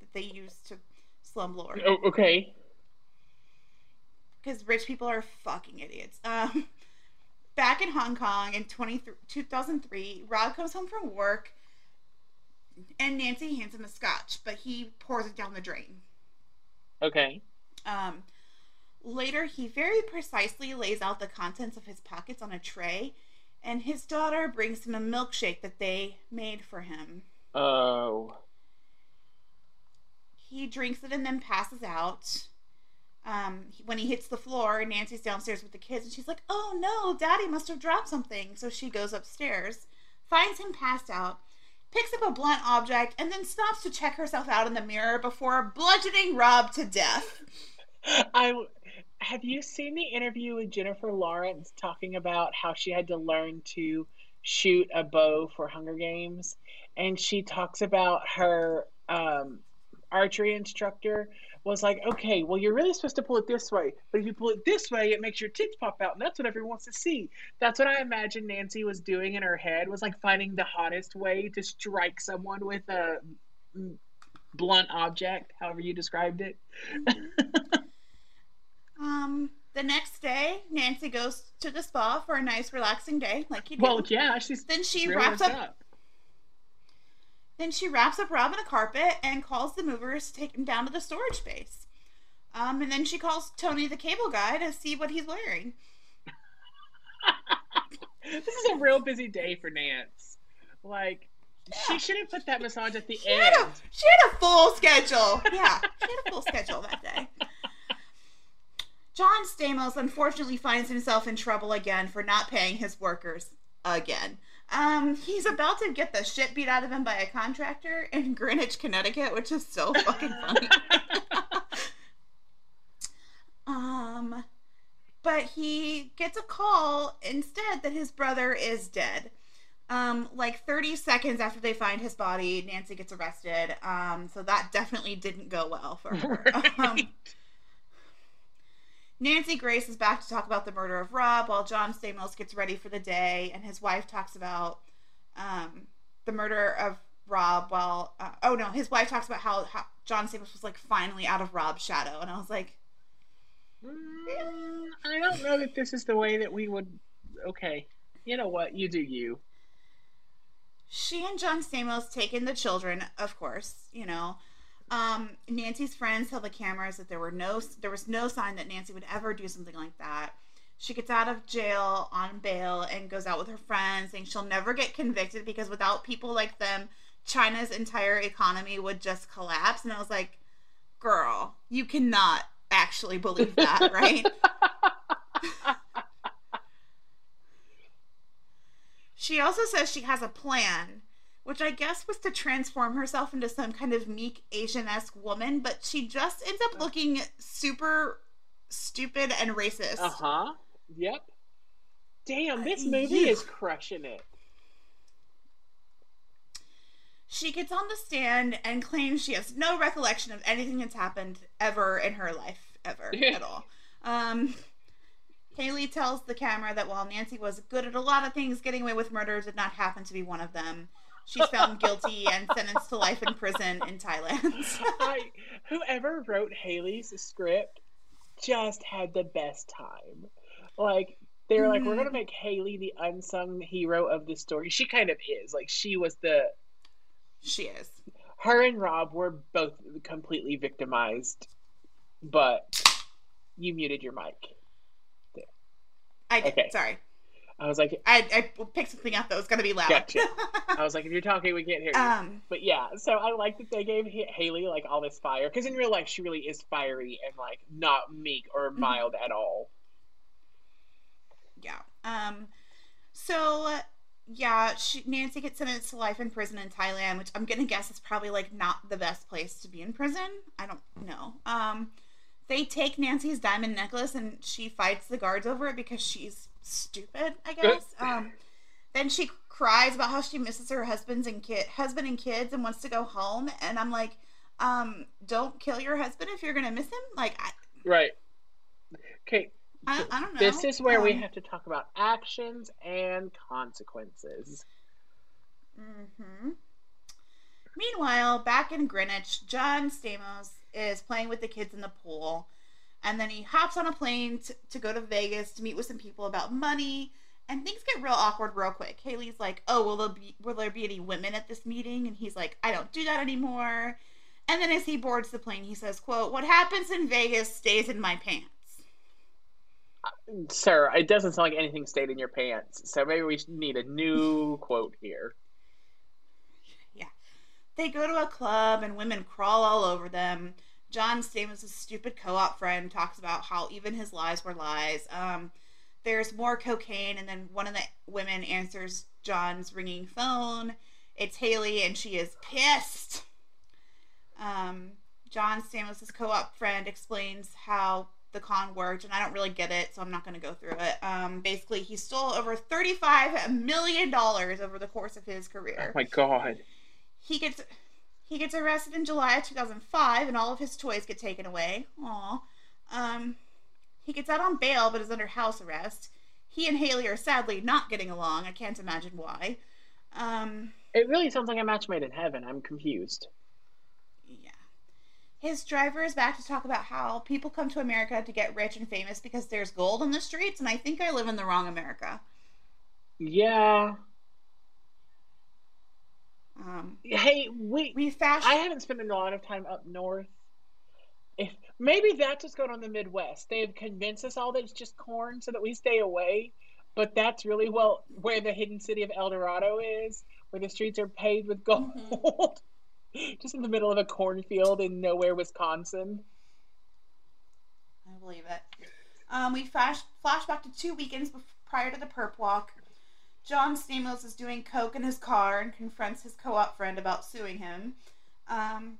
that they use to slumlord. Oh, okay. Because rich people are fucking idiots. Um, back in Hong Kong in 20, 2003, Rob comes home from work and Nancy hands him a scotch, but he pours it down the drain. Okay. Um, later, he very precisely lays out the contents of his pockets on a tray, and his daughter brings him a milkshake that they made for him. Oh. He drinks it and then passes out. Um, when he hits the floor, Nancy's downstairs with the kids, and she's like, "Oh no, Daddy must have dropped something." So she goes upstairs, finds him passed out, picks up a blunt object, and then stops to check herself out in the mirror before bludgeoning Rob to death. I have you seen the interview with Jennifer Lawrence talking about how she had to learn to shoot a bow for Hunger Games, and she talks about her um, archery instructor was like, okay, well, you're really supposed to pull it this way, but if you pull it this way, it makes your tits pop out, and that's what everyone wants to see. That's what I imagine Nancy was doing in her head was like finding the hottest way to strike someone with a blunt object, however you described it. um, the next day, Nancy goes to the spa for a nice, relaxing day, like you do. Well, yeah, she's then she wraps up, up. Then she wraps up Rob in a carpet and calls the movers to take him down to the storage space. Um, and then she calls Tony the cable guy to see what he's wearing. this is a real busy day for Nance. Like, yeah. she should have put that massage at the she end. Had a, she had a full schedule. Yeah, she had a full schedule that day. John Stamos unfortunately finds himself in trouble again for not paying his workers again. Um, he's about to get the shit beat out of him by a contractor in Greenwich, Connecticut, which is so fucking funny. um, but he gets a call instead that his brother is dead. Um, like 30 seconds after they find his body, Nancy gets arrested. Um, so that definitely didn't go well for her. Right. Um, Nancy Grace is back to talk about the murder of Rob while John Stamos gets ready for the day, and his wife talks about um, the murder of Rob while, uh, oh no, his wife talks about how, how, John Stamos was like finally out of Rob's shadow, and I was like, mm, I don't know that this is the way that we would. Okay, you know what? You do you. She and John Stamos take in the children, of course, you know. Um, Nancy's friends tell the cameras that there were no there was no sign that Nancy would ever do something like that. She gets out of jail on bail and goes out with her friends, saying she'll never get convicted because without people like them, China's entire economy would just collapse. And I was like, girl, you cannot actually believe that, right? she also says she has a plan which I guess was to transform herself into some kind of meek Asian esque woman, but she just ends up looking super stupid and racist. Uh huh. Yep. Damn, this movie is crushing it. She gets on the stand and claims she has no recollection of anything that's happened ever in her life, ever at all. Um, Haley tells the camera that while Nancy was good at a lot of things, getting away with murder did not happen to be one of them. She's found guilty and sentenced to life in prison in Thailand. I, whoever wrote Haley's script just had the best time. Like they were like, we're gonna mm-hmm. make Haley the unsung hero of the story. She kind of is. Like she was the. She is. Her and Rob were both completely victimized, but you muted your mic. There. I did. Okay. Sorry. I was like, I, I picked something up that was going to be loud. Gotcha. I was like, if you're talking, we can't hear you. Um, but yeah, so I like that they gave Haley like all this fire because in real life she really is fiery and like not meek or mm-hmm. mild mm-hmm. at all. Yeah. Um. So yeah, she, Nancy gets sentenced to life in prison in Thailand, which I'm gonna guess is probably like not the best place to be in prison. I don't know. Um. They take Nancy's diamond necklace and she fights the guards over it because she's stupid, I guess. um, then she cries about how she misses her husband's and kid husband and kids and wants to go home. And I'm like, um, don't kill your husband if you're gonna miss him. Like, I, right? Okay. I, I, don't know. This is where um, we have to talk about actions and consequences. Hmm. Meanwhile, back in Greenwich, John Stamos is playing with the kids in the pool. And then he hops on a plane to, to go to Vegas to meet with some people about money. And things get real awkward real quick. Haley's like, "Oh, will there be will there be any women at this meeting?" And he's like, "I don't do that anymore." And then as he boards the plane, he says, "Quote: What happens in Vegas stays in my pants." Uh, sir, it doesn't sound like anything stayed in your pants. So maybe we need a new quote here. Yeah, they go to a club and women crawl all over them. John Stamos' stupid co-op friend talks about how even his lies were lies. Um, there's more cocaine, and then one of the women answers John's ringing phone. It's Haley, and she is pissed. Um, John Stamos' co-op friend explains how the con worked, and I don't really get it, so I'm not going to go through it. Um, basically, he stole over $35 million over the course of his career. Oh my god. He gets he gets arrested in July of 2005, and all of his toys get taken away. Aw. Um, he gets out on bail, but is under house arrest. He and Haley are sadly not getting along. I can't imagine why. Um, it really sounds like a match made in heaven. I'm confused. Yeah. His driver is back to talk about how people come to America to get rich and famous because there's gold on the streets, and I think I live in the wrong America. Yeah. Um, hey, we we fashion. I haven't spent a lot of time up north. If maybe that's just going on the Midwest. They've convinced us all that it's just corn so that we stay away. But that's really well where the hidden city of El Dorado is, where the streets are paved with gold. Mm-hmm. just in the middle of a cornfield in nowhere, Wisconsin. I believe it. Um, we flash back to two weekends prior to the perp walk. John Stamos is doing coke in his car and confronts his co-op friend about suing him. Um,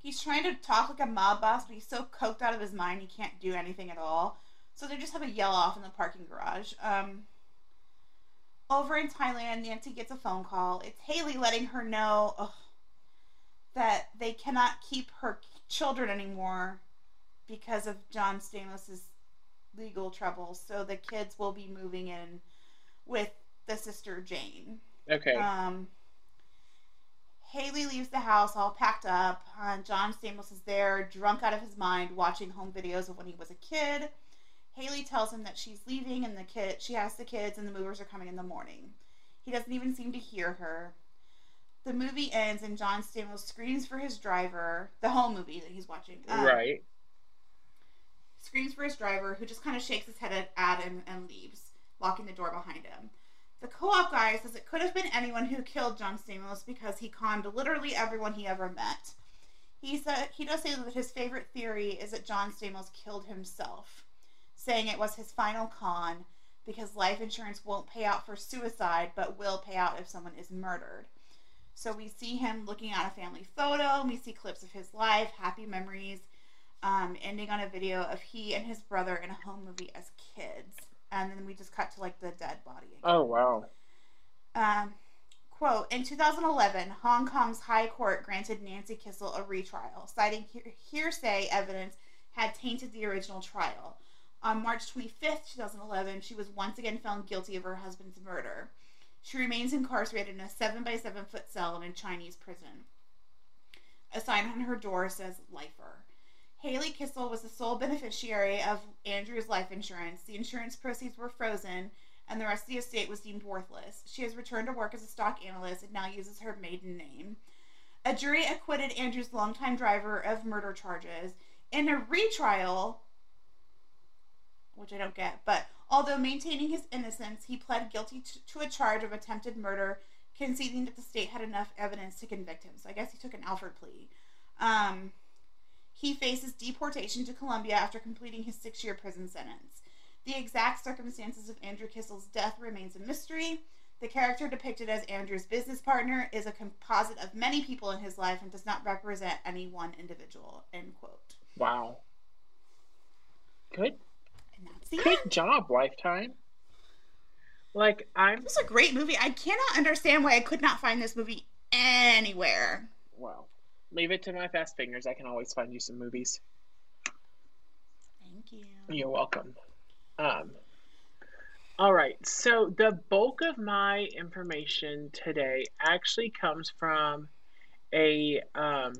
he's trying to talk like a mob boss, but he's so coked out of his mind he can't do anything at all. So they just have a yell off in the parking garage. Um, over in Thailand, Nancy gets a phone call. It's Haley letting her know ugh, that they cannot keep her children anymore because of John Stamos's legal troubles. So the kids will be moving in with the sister Jane. Okay. Um, Haley leaves the house all packed up. Uh, John Stamos is there, drunk out of his mind, watching home videos of when he was a kid. Haley tells him that she's leaving, and the kid she has the kids, and the movers are coming in the morning. He doesn't even seem to hear her. The movie ends, and John Stamos screams for his driver. The whole movie that he's watching, um, right? Screams for his driver, who just kind of shakes his head at him and leaves, locking the door behind him. The co-op guy says it could have been anyone who killed John Stamos because he conned literally everyone he ever met. He said he does say that his favorite theory is that John Stamos killed himself, saying it was his final con because life insurance won't pay out for suicide but will pay out if someone is murdered. So we see him looking at a family photo, we see clips of his life, happy memories, um, ending on a video of he and his brother in a home movie as kids and then we just cut to like the dead body. Again. Oh wow. Um, quote: In 2011, Hong Kong's High Court granted Nancy Kissel a retrial, citing he- hearsay evidence had tainted the original trial. On March 25th, 2011, she was once again found guilty of her husband's murder. She remains incarcerated in a 7 by 7 foot cell in a Chinese prison. A sign on her door says Lifer. Haley Kissel was the sole beneficiary of Andrew's life insurance. The insurance proceeds were frozen, and the rest of the estate was deemed worthless. She has returned to work as a stock analyst and now uses her maiden name. A jury acquitted Andrew's longtime driver of murder charges. In a retrial, which I don't get, but although maintaining his innocence, he pled guilty to, a charge of attempted murder, conceding that the state had enough evidence to convict him. So I guess he took an Alford plea. Um, he faces deportation to Colombia after completing his six year prison sentence. The exact circumstances of Andrew Kissel's death remains a mystery. The character depicted as Andrew's business partner is a composite of many people in his life and does not represent any one individual. End quote. Wow. Good. Good end. job, Lifetime. Like I'm. This is a great movie. I cannot understand why I could not find this movie anywhere. Wow leave it to my fast fingers. I can always find you some movies. Thank you. You're welcome. Um, all right. So the bulk of my information today actually comes from a um,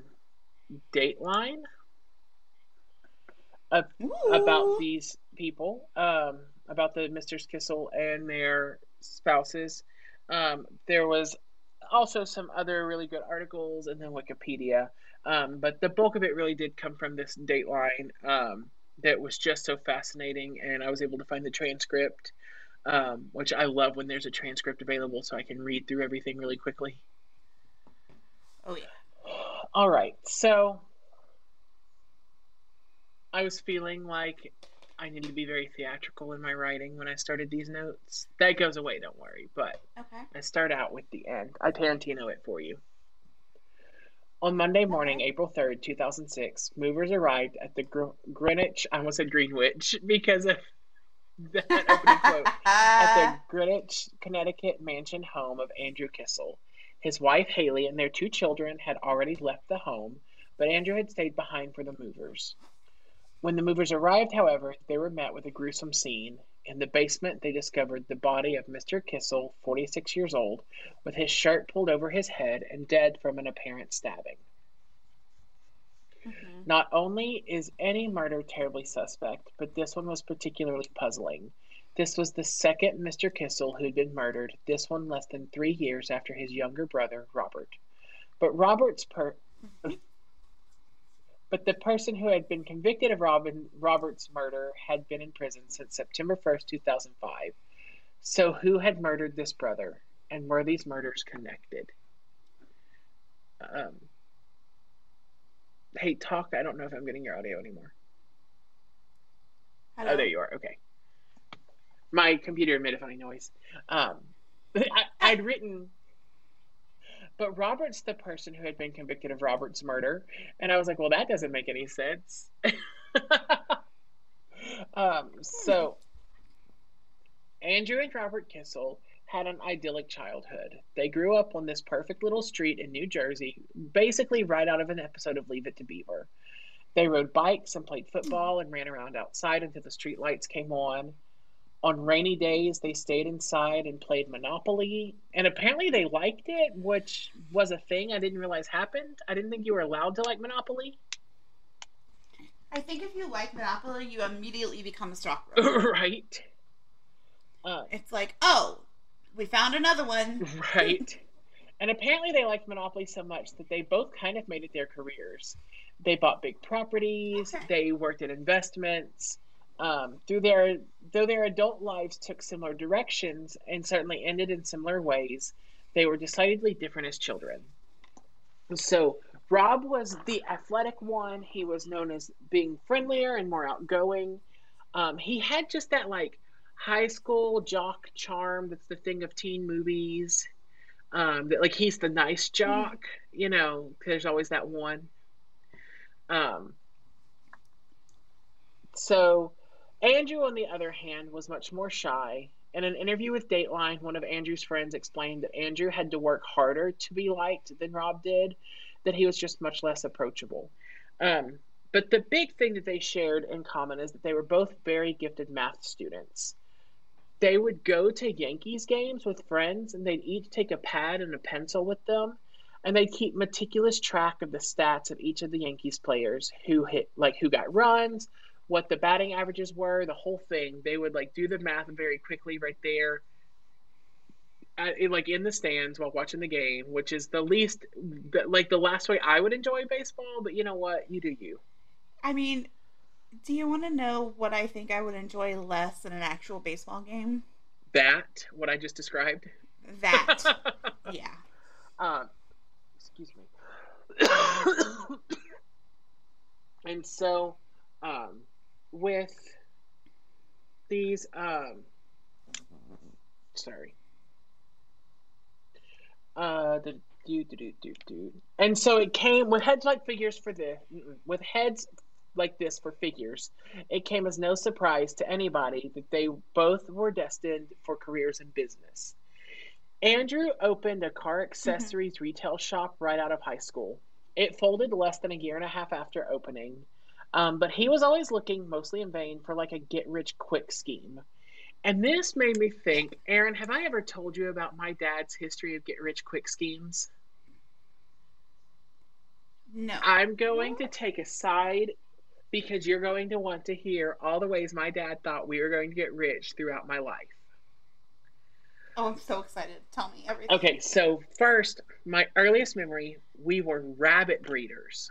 Dateline uh, about these people, um, about the Misters Kissel and their spouses. Um, there was also some other really good articles and then Wikipedia. Um, but the bulk of it really did come from this Dateline um, that was just so fascinating, and I was able to find the transcript, um, which I love when there's a transcript available so I can read through everything really quickly. Oh, yeah. All right, so I was feeling like I needed to be very theatrical in my writing when I started these notes. That goes away, don't worry. But okay. I start out with the end. I Tarantino it for you. On Monday morning. April 3rd, 2006, movers arrived at the Gr- Greenwich, I almost said Greenwich because of that opening quote, at the Greenwich, Connecticut mansion home of Andrew Kissel. His wife, Haley, and their two children had already left the home, but Andrew had stayed behind for the movers. When the movers arrived, however, they were met with a gruesome scene. In the basement, they discovered the body of Mr. Kissel, 46 years old, with his shirt pulled over his head and dead from an apparent stabbing. Mm-hmm. Not only is any murder terribly suspect, but this one was particularly puzzling. This was the second Mr. Kissel who had been murdered, this one less than three years after his younger brother, Robert. But Robert's per- mm-hmm. But the person who had been convicted of Robin, Robert's murder had been in prison since September 1st, 2005. So, who had murdered this brother? And were these murders connected? Um, hey, talk. I don't know if I'm getting your audio anymore. Hello? Oh, there you are. Okay. My computer made a funny noise. Um, I, I'd written but Robert's the person who had been convicted of Robert's murder. And I was like, well, that doesn't make any sense. um, so Andrew and Robert Kissel had an idyllic childhood. They grew up on this perfect little street in New Jersey, basically right out of an episode of Leave It to Beaver. They rode bikes and played football and ran around outside until the street lights came on on rainy days they stayed inside and played monopoly and apparently they liked it which was a thing i didn't realize happened. I didn't think you were allowed to like monopoly. I think if you like monopoly you immediately become a stockbroker right. Uh, it's like oh we found another one. Right. And apparently they liked monopoly so much that they both kind of made it their careers. They bought big properties. Okay. they worked in investments um, through their though their adult lives took similar directions and certainly ended in similar ways, they were decidedly different as children. So Rob was the athletic one. He was known as being friendlier and more outgoing. Um, he had just that like high school jock charm that's the thing of teen movies. Um, that like he's the nice jock, you know. There's always that one. Um, so Andrew, on the other hand, was much more shy. In an interview with Dateline, one of Andrew's friends explained that Andrew had to work harder to be liked than Rob did, that he was just much less approachable. Um, but the big thing that they shared in common is that they were both very gifted math students. They would go to Yankees games with friends and they'd each take a pad and a pencil with them and they'd keep meticulous track of the stats of each of the Yankees players who hit like who got runs, what the batting averages were, the whole thing. They would like do the math very quickly right there, at, like in the stands while watching the game, which is the least, like the last way I would enjoy baseball. But you know what? You do you. I mean, do you want to know what I think I would enjoy less than an actual baseball game? That what I just described. That, yeah. Um, excuse me. and so, um, with these um sorry. Uh the do do do do do. And so it came with heads like figures for the with heads like this for figures it came as no surprise to anybody that they both were destined for careers in business. Andrew opened a car accessories mm-hmm. retail shop right out of high school. It folded less than a year and a half after opening um, but he was always looking, mostly in vain, for like a get rich quick scheme. And this made me think, Aaron, have I ever told you about my dad's history of get rich quick schemes? No. I'm going to take a side because you're going to want to hear all the ways my dad thought we were going to get rich throughout my life. Oh, I'm so excited. Tell me everything. Okay, so first, my earliest memory, we were rabbit breeders.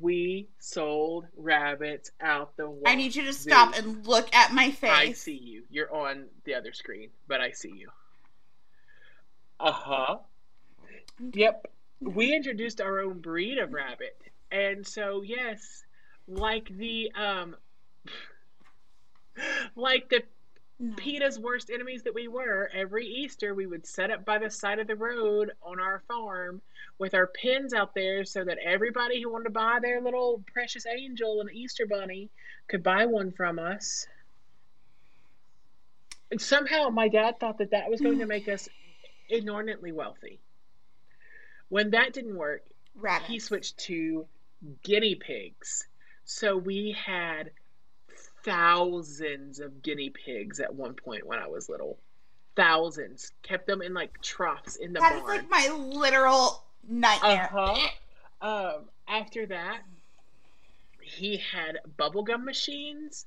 We sold rabbits out the I need you to stop and look at my face. I see you. You're on the other screen, but I see you. Uh huh. Yep. We introduced our own breed of rabbit. And so, yes, like the, um, like the no. PETA's worst enemies that we were, every Easter we would set up by the side of the road on our farm with our pins out there so that everybody who wanted to buy their little precious angel and Easter bunny could buy one from us. And somehow my dad thought that that was going to make us inordinately wealthy. When that didn't work, Rabbits. he switched to guinea pigs. So we had thousands of guinea pigs at one point when I was little. Thousands. Kept them in like troughs in the That's barn. like my literal nightmare. Uh-huh. Um, after that, he had bubblegum machines.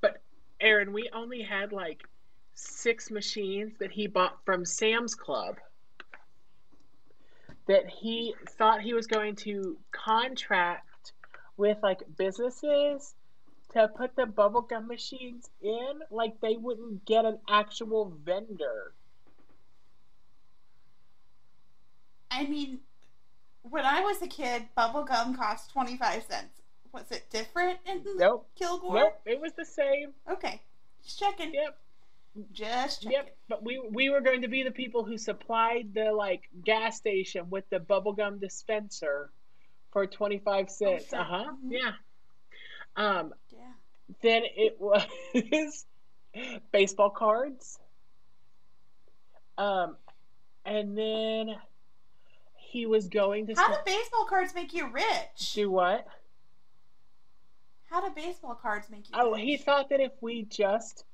But Aaron, we only had like six machines that he bought from Sam's Club that he thought he was going to contract with like businesses to put the bubblegum machines in like they wouldn't get an actual vendor. I mean, when I was a kid, bubblegum cost 25 cents. Was it different in nope. Kilgore? Nope, it was the same. Okay. Just checking. Yep. Just checking. Yep, but we we were going to be the people who supplied the like gas station with the bubblegum dispenser for 25 cents. Oh, sure. Uh-huh. Mm-hmm. Yeah. Um then it was baseball cards. Um, and then he was going to. How do baseball cards make you rich? Do what? How do baseball cards make you? Oh, rich? he thought that if we just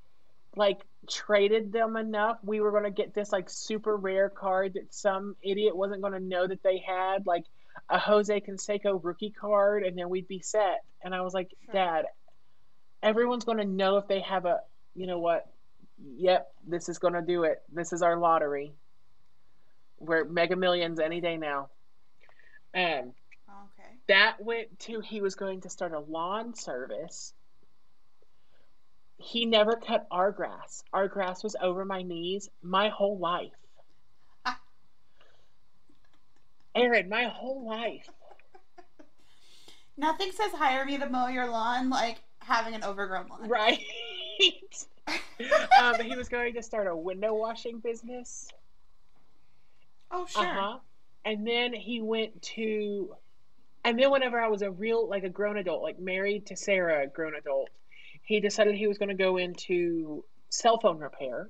like traded them enough, we were gonna get this like super rare card that some idiot wasn't gonna know that they had, like a Jose Canseco rookie card, and then we'd be set. And I was like, sure. Dad, everyone's going to know if they have a, you know what, yep, this is going to do it. This is our lottery. We're mega millions any day now. And okay. that went to, he was going to start a lawn service. He never cut our grass. Our grass was over my knees my whole life. Aaron, my whole life. Nothing says hire me to mow your lawn like having an overgrown lawn. Right. um, he was going to start a window washing business. Oh, sure. Uh-huh. And then he went to, and then whenever I was a real, like a grown adult, like married to Sarah, a grown adult, he decided he was going to go into cell phone repair.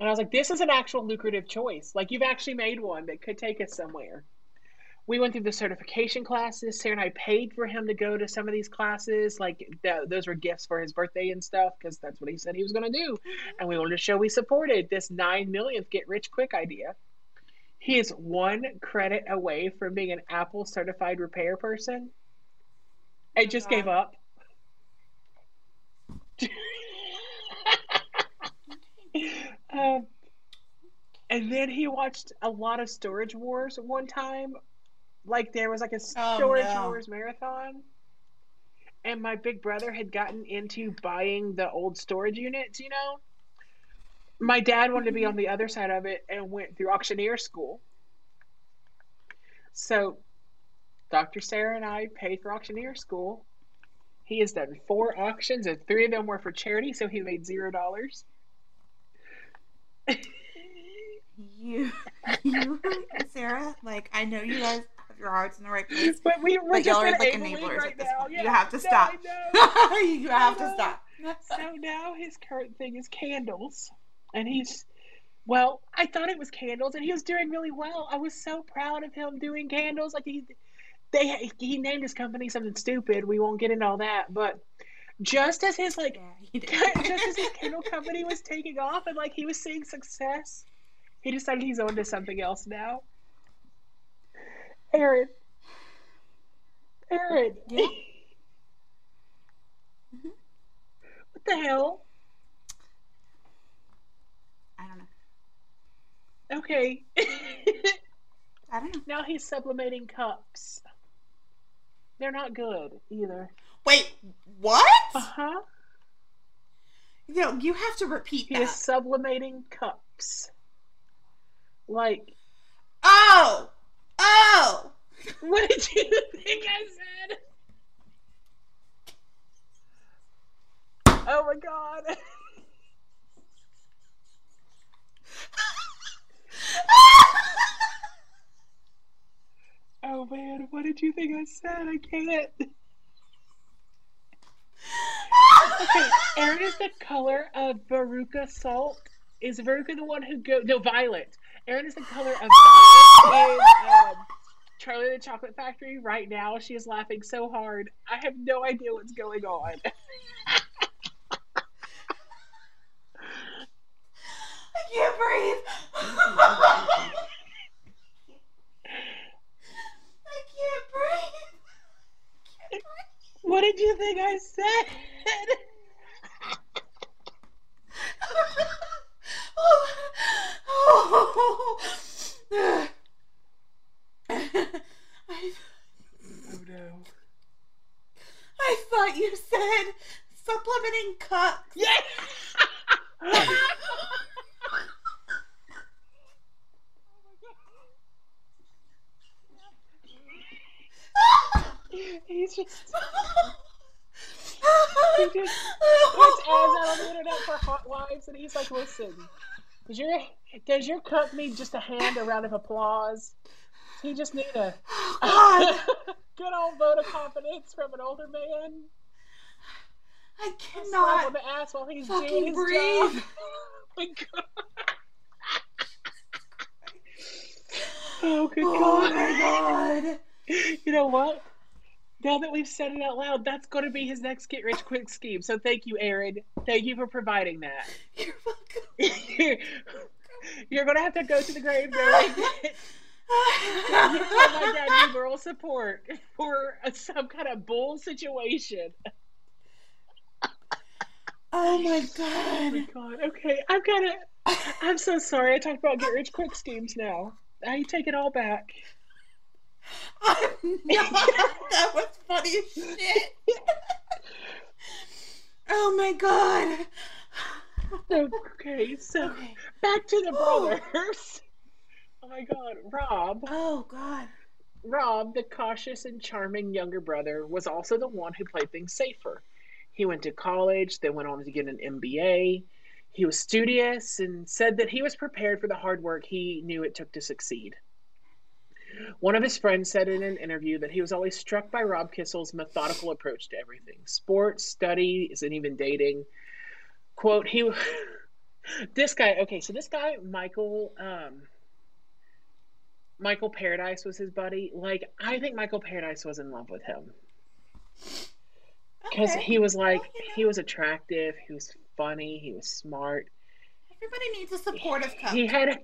And I was like, this is an actual lucrative choice. Like, you've actually made one that could take us somewhere we went through the certification classes. Sarah and I paid for him to go to some of these classes. Like th- those were gifts for his birthday and stuff because that's what he said he was going to do. And we wanted to show we supported this nine millionth get rich quick idea. He is one credit away from being an Apple certified repair person. I just gave up. um, and then he watched a lot of Storage Wars one time like there was like a storage oh, no. wars marathon and my big brother had gotten into buying the old storage units you know? My dad wanted to be on the other side of it and went through auctioneer school. So dr sarah and i paid for auctioneer school. He has done four auctions and three of them were for charity so he made zero dollars. You you sarah like i know you guys your heart's in the right place. But we, we're but just like enablers right now. Yeah, you have to stop. you have to stop. so now his current thing is candles, and he's well. I thought it was candles, and he was doing really well. I was so proud of him doing candles. Like he, they he named his company something stupid. We won't get into all that, but just as his like yeah, just as his candle company was taking off and like he was seeing success he decided he's on to something else now Aaron. Aaron. Yeah. What the hell? I don't know. Okay. I don't know. now he's sublimating cups. They're not good either. Wait, what? Uh huh. No, you have to repeat He that. is sublimating cups. Like, Oh! Oh! what did you think I said? Oh my god. Oh man, what did you think I said? I can't. Okay, Aaron is the color of Veruca salt. Is Veruca the one who go? No, violet. Aaron is the color of violet in um, Charlie the Chocolate Factory. Right now, she is laughing so hard. I have no idea what's going on. I can't breathe. I can't breathe. Can't what did you think I said? breathe. I, Oh no. I thought you said supplementing cups. Yeah. He's just he just puts ads out on the internet for hot wives, and he's like, "Listen, does your does your cup need just a hand, a round of applause? He just need a oh, God, good old vote of confidence from an older man. I slap on cannot the ass while he's fucking doing his breathe. job. Oh, my God. Oh, good Oh God. my god. You know what? Now that we've said it out loud, that's going to be his next get rich quick scheme. So thank you, Aaron. Thank you for providing that. You're welcome. You're going to have to go to the grave now and get my dad need moral support for a, some kind of bull situation. oh my god. Oh my god. god. Okay, I've got to. I'm so sorry. I talked about get rich quick schemes now. I take it all back. I'm not. That was funny as shit. oh my god. Okay, so Okay. back to the brothers. Oh my god, Rob. Oh god. Rob, the cautious and charming younger brother, was also the one who played things safer. He went to college, then went on to get an MBA. He was studious and said that he was prepared for the hard work he knew it took to succeed. One of his friends said in an interview that he was always struck by Rob Kissel's methodical approach to everything sports, studies, and even dating. Quote, he. This guy, okay, so this guy, Michael, um, Michael Paradise was his buddy. Like, I think Michael Paradise was in love with him because Okay. he was like, Well, you know. he was attractive, he was funny, he was smart. Everybody needs a supportive cup. He had a.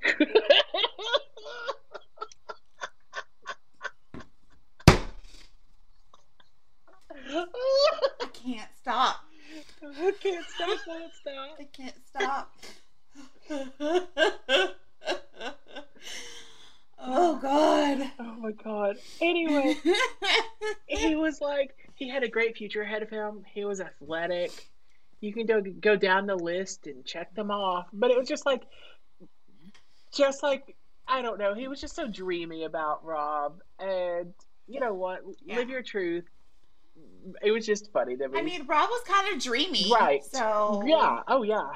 I can't stop. I can't stop, won't stop. I can't stop. oh god. Oh my god. Anyway, he was like, he had a great future ahead of him. He was athletic. You can go go down the list and check them off. But it was just like, just like I don't know. He was just so dreamy about Rob, and you know what? Live your truth. It was just funny to me. I mean, Rob was kind of dreamy, Right. So yeah. Oh yeah.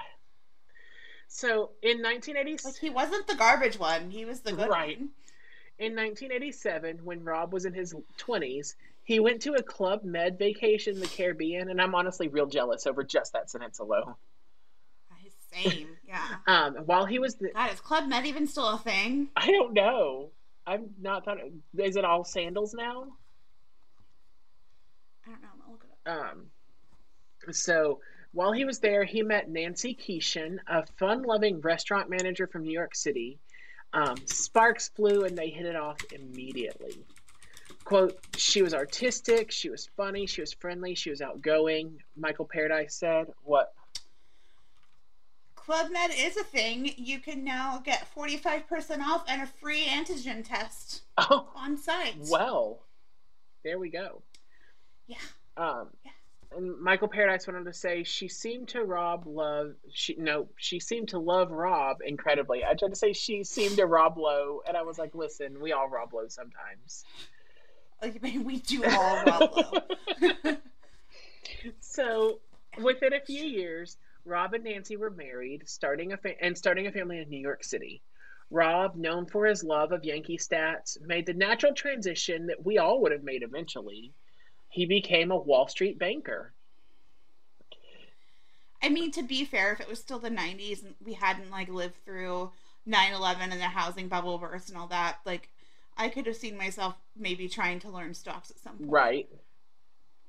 So in 1986, like he wasn't the garbage one. He was the good Right. one. In 1987, when Rob was in his 20s, he went to a Club Med vacation in the Caribbean, and I'm honestly real jealous over just that sentence alone. Same, yeah. Um, while he was, the, God, is Club Med even still a thing? I don't know. I'm not thought. Is it all sandals now? I don't know. I'm look it up. Um, so while he was there, he met Nancy Keeshin, a fun-loving restaurant manager from New York City. Um, sparks flew, and they hit it off immediately. quote, she was artistic, she was funny, she was friendly, she was outgoing. Michael Paradise said, What? Club Med is a thing. You can now get 45% off and a free antigen test Oh, on site. well, there we go. Yeah. Um, Yeah. and Michael Paradise went on to say she seemed to Rob love she no she seemed to love Rob incredibly. I tried to say she seemed to Rob Lowe, and I was like, listen, we all Rob Lowe sometimes. Like, I mean, we do all Rob Lowe. So within a few years, Rob and Nancy were married, starting a fa- and starting a family in New York City. Rob, known for his love of Yankee stats, made the natural transition that we all would have made eventually. He became a Wall Street banker. I mean, to be fair, if it was still the 90s and we hadn't, like, lived through 9 11 and the housing bubble burst and all that, like, I could have seen myself maybe trying to learn stocks at some point. Right.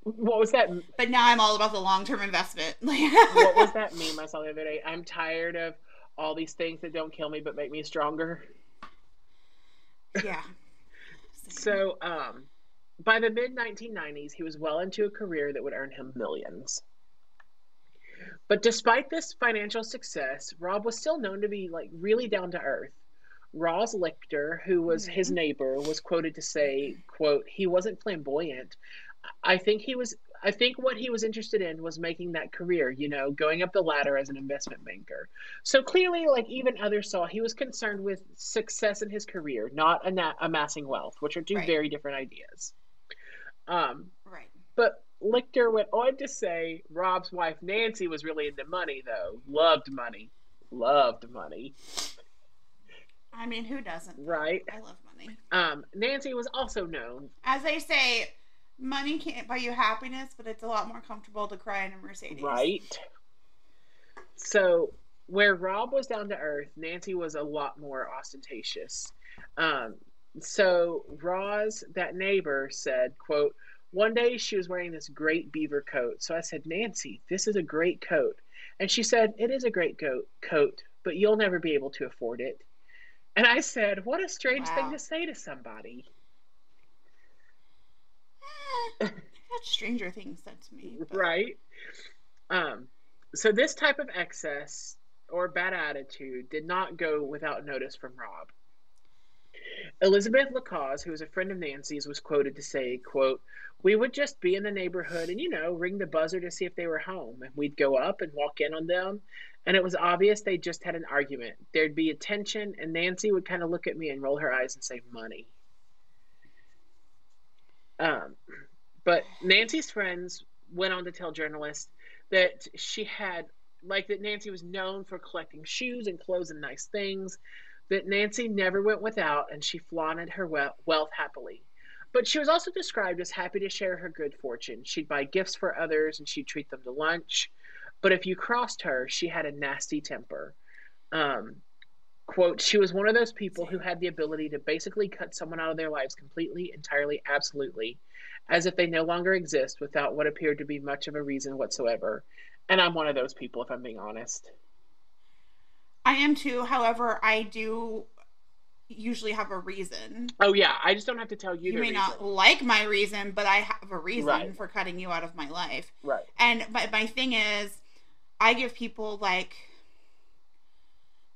What was that? But now I'm all about the long term investment. What was that meme I saw the other day? I'm tired of all these things that don't kill me but make me stronger. Yeah. So, um, by the mid 1990s, he was well into a career that would earn him millions. But despite this financial success, Rob was still known to be like really down to earth. Ross Lichter, who was his Mhm. neighbor, was quoted to say, quote, he wasn't flamboyant. I think he was I think what he was interested in was making that career, you know, going up the ladder as an investment banker. So clearly, like even others saw, he was concerned with success in his career, not amassing wealth, which are two Right. very different ideas. Um, Right. but Lichter went on to say Rob's wife Nancy was really into money, though. Loved money. Loved money. I mean, who doesn't? Right. I love money. Um, Nancy was also known. As they say, money can't buy you happiness, but it's a lot more comfortable to cry in a Mercedes. Right. So, where Rob was down to earth, Nancy was a lot more ostentatious. Um, so, Roz, that neighbor, said, quote, one day she was wearing this great beaver coat. So I said, Nancy, this is a great coat. And she said, It is a great coat, coat, but you'll never be able to afford it. And I said, What a strange Wow. thing to say to somebody. Eh, had Stranger Things said to me. but- right? Um, so this type of excess or bad attitude did not go without notice from Rob. Elizabeth Lacaze, who was a friend of Nancy's, was quoted to say, quote, We would just be in the neighborhood and, you know, ring the buzzer to see if they were home. And we'd go up and walk in on them. And it was obvious they just had an argument. There'd be a tension, and Nancy would kind of look at me and roll her eyes and say, Money. Um, but Nancy's friends went on to tell journalists that she had, like, that Nancy was known for collecting shoes and clothes and nice things, that Nancy never went without and she flaunted her wealth happily. But she was also described as happy to share her good fortune. She'd buy gifts for others and she'd treat them to lunch. But if you crossed her, she had a nasty temper. Um, quote, she was one of those people who had the ability to basically cut someone out of their lives completely, entirely, absolutely, as if they no longer exist without what appeared to be much of a reason whatsoever. And I'm one of those people, if I'm being honest. I am too. However, I do usually have a reason. Oh, yeah, I just don't have to tell you, You may reason. not like my reason, but I have a reason Right. for cutting you out of my life. Right. And my, my thing is, I give people like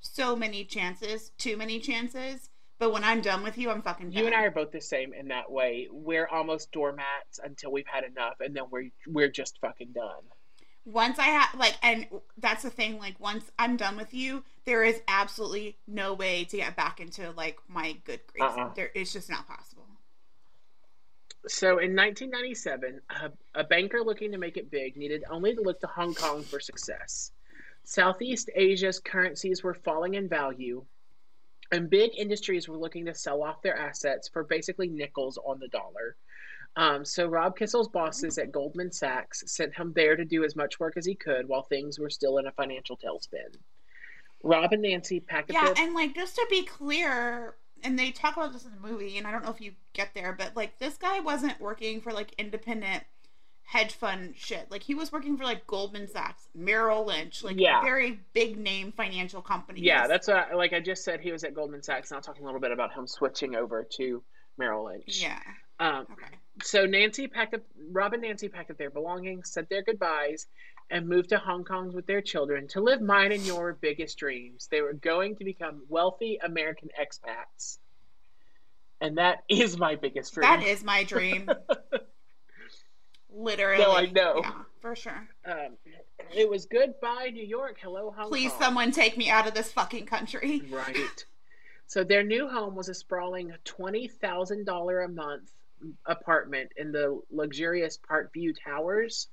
so many chances, too many chances. But when I'm done with you, I'm fucking done. You and I are both the same in that way. We're almost doormats until we've had enough, and then we're we're just fucking done. Once I have like, and that's the thing. Like, once I'm done with you, there is absolutely no way to get back into like my good graces. Uh-uh. There, it's just not possible. So in 1997, a, a banker looking to make it big needed only to look to Hong Kong for success. Southeast Asia's currencies were falling in value, and big industries were looking to sell off their assets for basically nickels on the dollar. Um, so Rob Kissel's bosses at Goldman Sachs sent him there to do as much work as he could while things were still in a financial tailspin. Rob and Nancy packed Yeah, their and like just to be clear, and they talk about this in the movie, and I don't know if you get there, but like this guy wasn't working for like independent hedge fund shit. Like he was working for like Goldman Sachs, Merrill Lynch, like Yeah. very big name financial companies. Yeah, that's what I, like I just said. He was at Goldman Sachs, and I'll talk a little bit about him switching over to Merrill Lynch. yeah. Um, Okay. So Nancy packed up, Rob and Nancy packed up their belongings, said their goodbyes, and moved to Hong Kong with their children to live mine and your biggest dreams. They were going to become wealthy American expats. And that is my biggest dream. That is my dream. Literally. No, I know. Yeah, for sure. Um, it was goodbye, New York. Hello, Hong Kong. Please, Kong. someone take me out of this fucking country. Right. So their new home was a sprawling twenty thousand dollar a month apartment in the luxurious Park View Towers.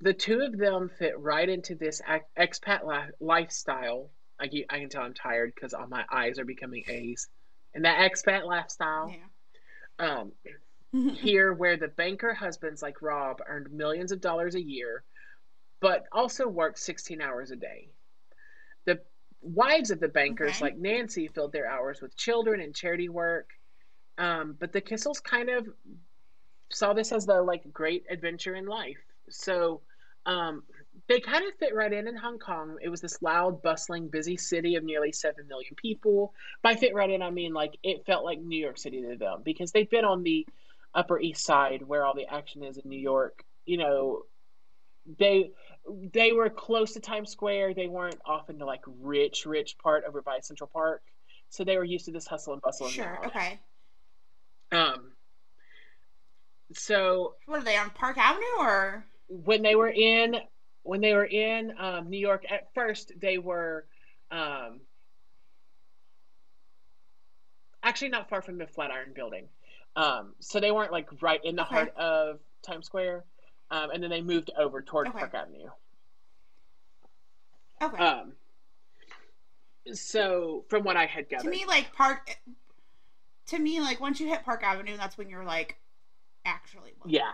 The two of them fit right into this expat li- lifestyle. I can, I can tell I'm tired because all my eyes are becoming A's. And that expat lifestyle. Um, here where the banker husbands like Rob earned millions of dollars a year, but also worked 16 hours a day. The wives of the bankers, Okay. like Nancy, filled their hours with children and charity work. Um, but the Kissels kind of saw this as the like great adventure in life. So um, they kind of fit right in in Hong Kong. It was this loud, bustling, busy city of nearly 7 million people. By fit right in, I mean like it felt like New York City to them because they've been on the Upper East Side where all the action is in New York. You know, they they were close to Times Square. They weren't off in the like rich, rich part over by Central Park. So they were used to this hustle and bustle. Sure. Okay. Um. So What are they on Park Avenue or? when they were in when they were in um, New York at first they were um, actually not far from the Flatiron Building, um, so they weren't like right in the Okay. heart of Times Square, um, and then they moved over toward Okay. Park Avenue. Okay. Um, so from what I had gathered, to me, like Park. To me, like once you hit Park Avenue, that's when you're like actually. Looking. yeah,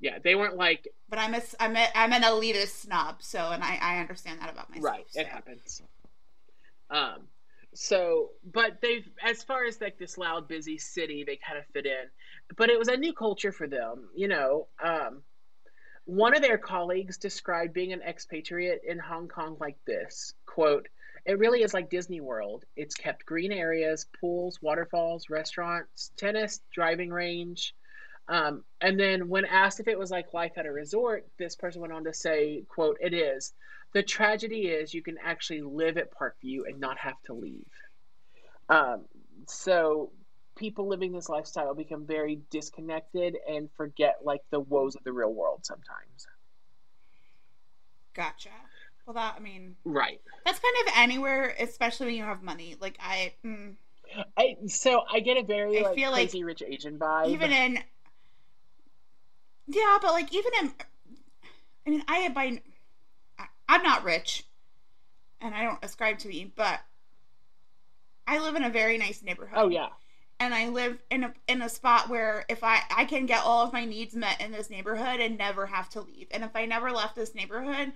yeah, they weren't like But I'm a, I'm a, I'm an elitist snob, so and I, I understand that about myself. right. so. It happens. Um, so, but they've as far as like this loud, busy city, they kind of fit in. But it was a new culture for them, you know. Um, one of their colleagues described being an expatriate in Hong Kong like this quote, It really is like Disney World. It's kept green areas, pools, waterfalls, restaurants, tennis, driving range. Um, and then when asked if it was like life at a resort, this person went on to say, quote, It is. The tragedy is you can actually live at Parkview and not have to leave. Um, so people living this lifestyle become very disconnected and forget like the woes of the real world sometimes. Gotcha. Well, that I mean, Right. that's kind of anywhere, especially when you have money. Like I, mm, I so I get a very I like feel like crazy rich Asian vibe. even in, yeah, but like even in, I mean, I by, I- I'm not rich, and I don't ascribe to be, but I live in a very nice neighborhood. oh yeah. and I live in a in a spot where if I I can get all of my needs met in this neighborhood and never have to leave. And if I never left this neighborhood,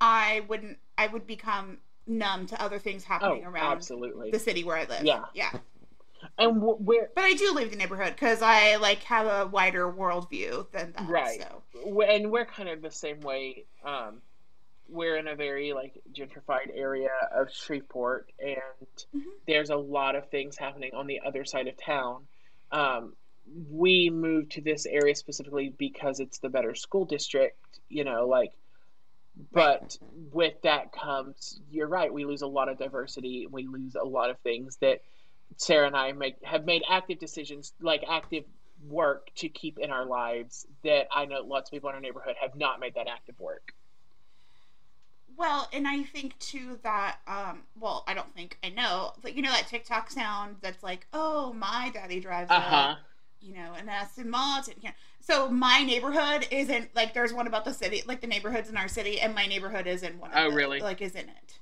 I wouldn't I would become numb to other things Oh, happening around absolutely. the city where I live. Yeah. Yeah. And wh- where But I do leave the neighborhood because I like have a wider worldview than that. Right. So and we're kind of the same way. Um, we're in a very like gentrified area of Shreveport, and Mhm. there's a lot of things happening on the other side of town. Um, we moved to this area specifically because it's the better school district, you know, like. But with that comes, you're right. We lose a lot of diversity. We lose a lot of things that Sarah and I make have made active decisions, like active work to keep in our lives that I know lots of people in our neighborhood have not made that active work. well, and I think too that um well I don't think I know like you know that TikTok sound that's like oh my daddy drives Uh huh. you know, and Aston Martin. Yeah. So my neighborhood isn't like there's one about the city, like the neighborhoods in our city, and my neighborhood is in one. Of Oh, the- really? Like is in it,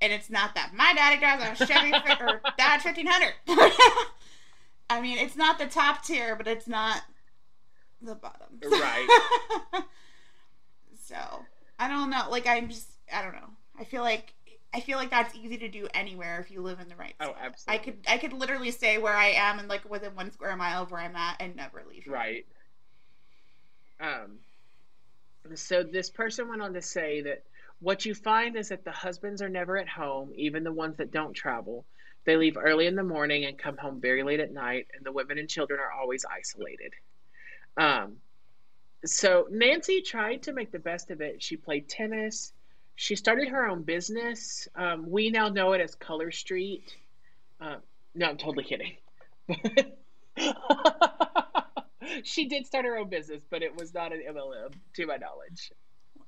and it's not that my daddy drives a Chevy or Dodge fifteen hundred. I mean, it's not the top tier, but it's not the bottom. Right. so I don't know. Like I'm just I don't know. I feel like I feel like that's easy to do anywhere if you live in the right. Oh, absolutely. I could I could literally stay where I am and like within one square mile of where I'm at and never leave. Right. Um. So this person went on to say that what you find is that the husbands are never at home, even the ones that don't travel. They leave early in the morning and come home very late at night, and the women and children are always isolated. Um, so Nancy tried to make the best of it. She played tennis. She started her own business. Um, we now know it as Color Street. Uh, no, I'm totally kidding. she did start her own business, but it was not an MLM, to my knowledge.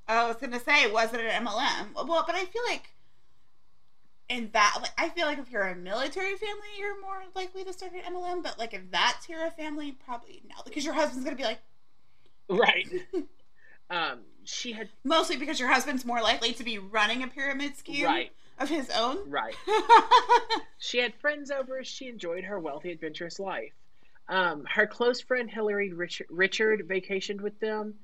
I was gonna say, was it an MLM? Well, but I feel like in that, like, I feel like if you're a military family, you're more likely to start an MLM. But like, if that's your family, probably no, because your husband's gonna be like, right. um, she had mostly because your husband's more likely to be running a pyramid scheme, right. Of his own, right? she had friends over. She enjoyed her wealthy, adventurous life. Um, her close friend Hillary Richard, Richard vacationed with them.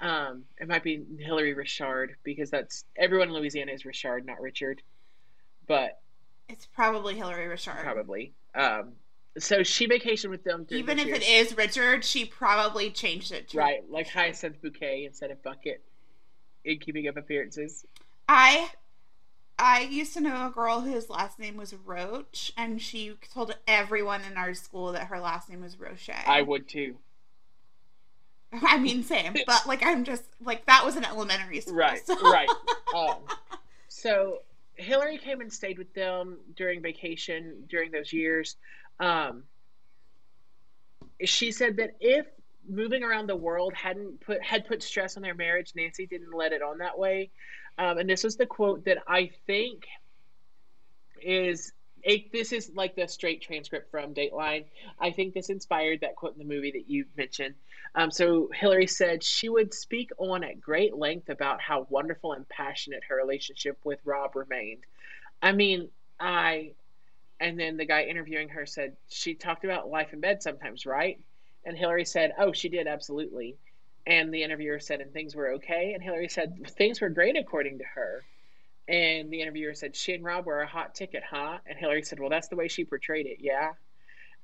Um, it might be Hillary Richard because that's everyone in Louisiana is Richard, not Richard. But it's probably Hillary Richard. Probably. Um, so she vacationed with them. Even if years. it is Richard, she probably changed it to right, like Hyacinth Bouquet instead of Bucket in Keeping Up Appearances. I I used to know a girl whose last name was Roach, and she told everyone in our school that her last name was Roche. I would too. I mean, same, but like I'm just like that was an elementary school. Right, so. right. Um, so Hillary came and stayed with them during vacation during those years. Um, she said that if moving around the world hadn't put had put stress on their marriage, Nancy didn't let it on that way. Um, and this was the quote that I think is it, this is like the straight transcript from Dateline. I think this inspired that quote in the movie that you mentioned. Um, so Hillary said she would speak on at great length about how wonderful and passionate her relationship with Rob remained. I mean, I, and then the guy interviewing her said she talked about life in bed sometimes, right? And Hillary said, "Oh, she did absolutely." And the interviewer said, and things were okay. And Hillary said, things were great according to her. And the interviewer said, she and Rob were a hot ticket, huh? And Hillary said, well, that's the way she portrayed it, yeah.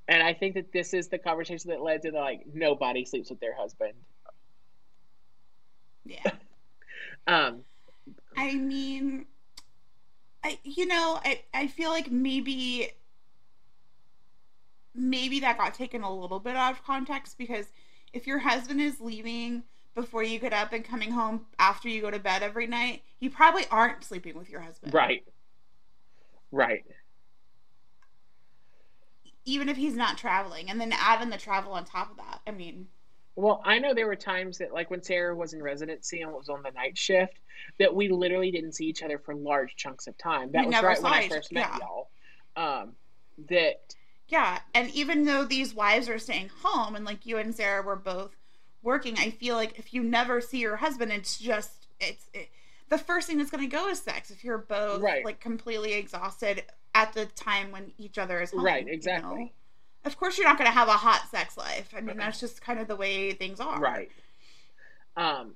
And I think that this is the conversation that led to the like, nobody sleeps with their husband. Yeah. um, I mean, I you know, I I feel like maybe maybe that got taken a little bit out of context because if your husband is leaving before you get up and coming home after you go to bed every night, you probably aren't sleeping with your husband. Right. Right. Even if he's not traveling, and then add in the travel on top of that. I mean, well, I know there were times that, like when Sarah was in residency and was on the night shift, that we literally didn't see each other for large chunks of time. That we was right when I first met yeah. y'all. Um, that yeah, and even though these wives are staying home and like you and Sarah were both working, I feel like if you never see your husband, it's just it's it, the first thing that's going to go is sex. If you're both right. like completely exhausted at the time when each other is home, right? Exactly. You know? Of course, you're not going to have a hot sex life. I mean, that's just kind of the way things are. Right. Um,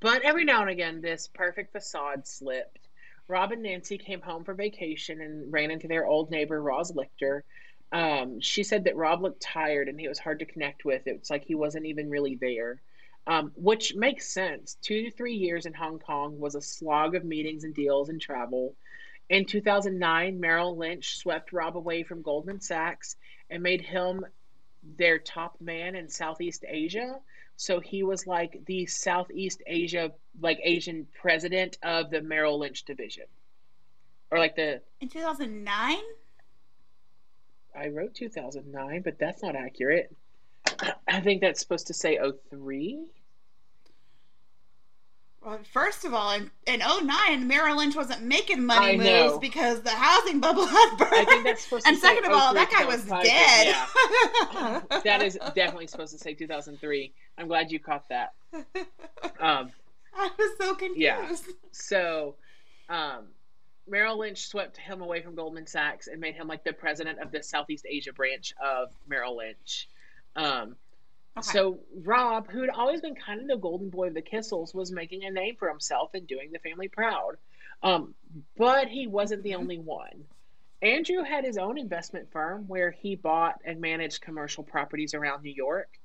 but every now and again, this perfect facade slipped. Rob and Nancy came home for vacation and ran into their old neighbor Roz Lichter, um, she said that Rob looked tired and he was hard to connect with. It's like he wasn't even really there, um, which makes sense. Two to three years in Hong Kong was a slog of meetings and deals and travel. In 2009, Merrill Lynch swept Rob away from Goldman Sachs and made him their top man in Southeast Asia. So he was like the Southeast Asia, like Asian president of the Merrill Lynch division. Or like the. In 2009? I wrote 2009, but that's not accurate. I think that's supposed to say 03. Well, first of all, in, in 09, Merrill Lynch wasn't making money moves because the housing bubble had burst. I think that's supposed to And second of all, that guy was dead. Yeah. that is definitely supposed to say 2003. I'm glad you caught that. Um, I was so confused. Yeah. So, um, Merrill Lynch swept him away from Goldman Sachs and made him like the president of the Southeast Asia branch of Merrill Lynch. Um, okay. So Rob, who had always been kind of the golden boy of the Kissels, was making a name for himself and doing the family proud. Um, but he wasn't the mm-hmm. only one. Andrew had his own investment firm where he bought and managed commercial properties around New York.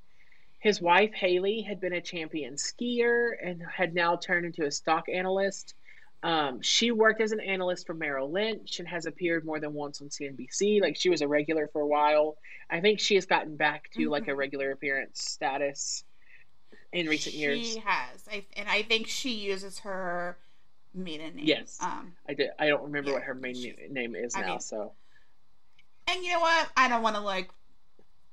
His wife, Haley, had been a champion skier and had now turned into a stock analyst Um, she worked as an analyst for Merrill Lynch and has appeared more than once on CNBC. Like she was a regular for a while. I think she has gotten back to mm-hmm. like a mm-hmm. regular appearance status in recent she years. She has, I, and I think she uses her maiden name. Yes, um, I did. I don't remember yeah, what her main name is I now. Mean, so, and you know what? I don't want to like,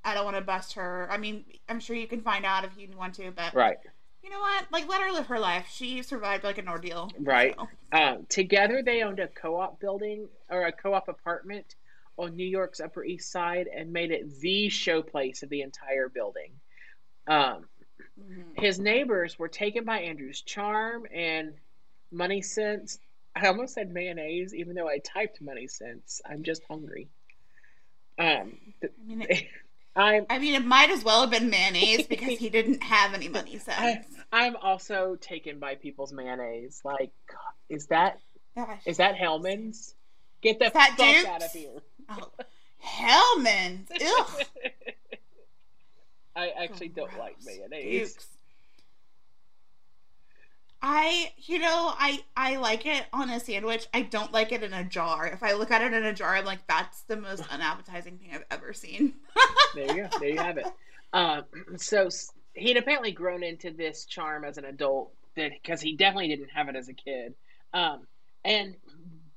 I don't want to bust her. I mean, I'm sure you can find out if you want to, but right. You know what? Like, let her live her life. She survived like an ordeal. Right. So. Um, together, they owned a co-op building or a co-op apartment on New York's Upper East Side and made it the showplace of the entire building. Um, Mm-hmm. His neighbors were taken by Andrew's charm and money sense. I almost said mayonnaise, even though I typed money sense. I'm just hungry. Um, I mean, it, I'm, I mean, it might as well have been mayonnaise because he didn't have any money sense. I, am also taken by people's mayonnaise. Like, is that Gosh. is that Hellmann's? Get the fuck out of here. Oh, Hellmann's. Ugh. I actually oh, don't like mayonnaise. Dukes. I, you know, I I like it on a sandwich. I don't like it in a jar. If I look at it in a jar, I'm like, that's the most unappetizing thing I've ever seen. there you go. There you have it. Um, so he'd apparently grown into this charm as an adult that because he definitely didn't have it as a kid. Um, and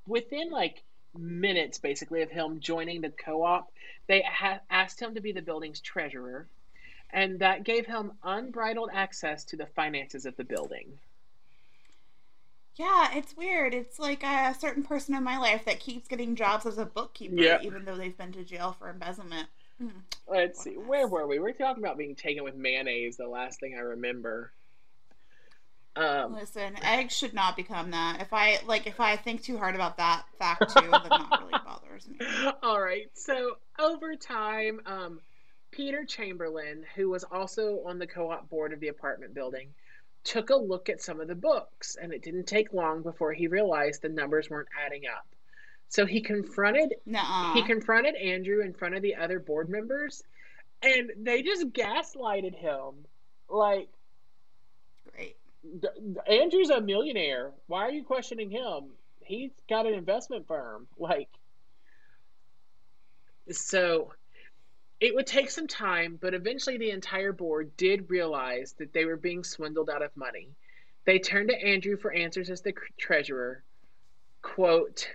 within like minutes, basically, of him joining the co-op, they ha- asked him to be the building's treasurer and that gave him unbridled access to the finances of the building. Yeah, it's weird. It's like a certain person in my life that keeps getting jobs as a bookkeeper, even though they've been to jail for embezzlement. Hmm. Let's see, where were we? We are talking about being taken with mayonnaise. The last thing I remember. Um, Listen, eggs should not become that. If I like, if I think too hard about that fact too, then that really bothers me. All right. So over time, um, Peter Chamberlain, who was also on the co op board of the apartment building, took a look at some of the books, and it didn't take long before he realized the numbers weren't adding up. So he confronted Nuh-uh. he confronted Andrew in front of the other board members, and they just gaslighted him. Like, great. Andrew's a millionaire. Why are you questioning him? He's got an investment firm. Like, so it would take some time, but eventually the entire board did realize that they were being swindled out of money. They turned to Andrew for answers as the treasurer. Quote,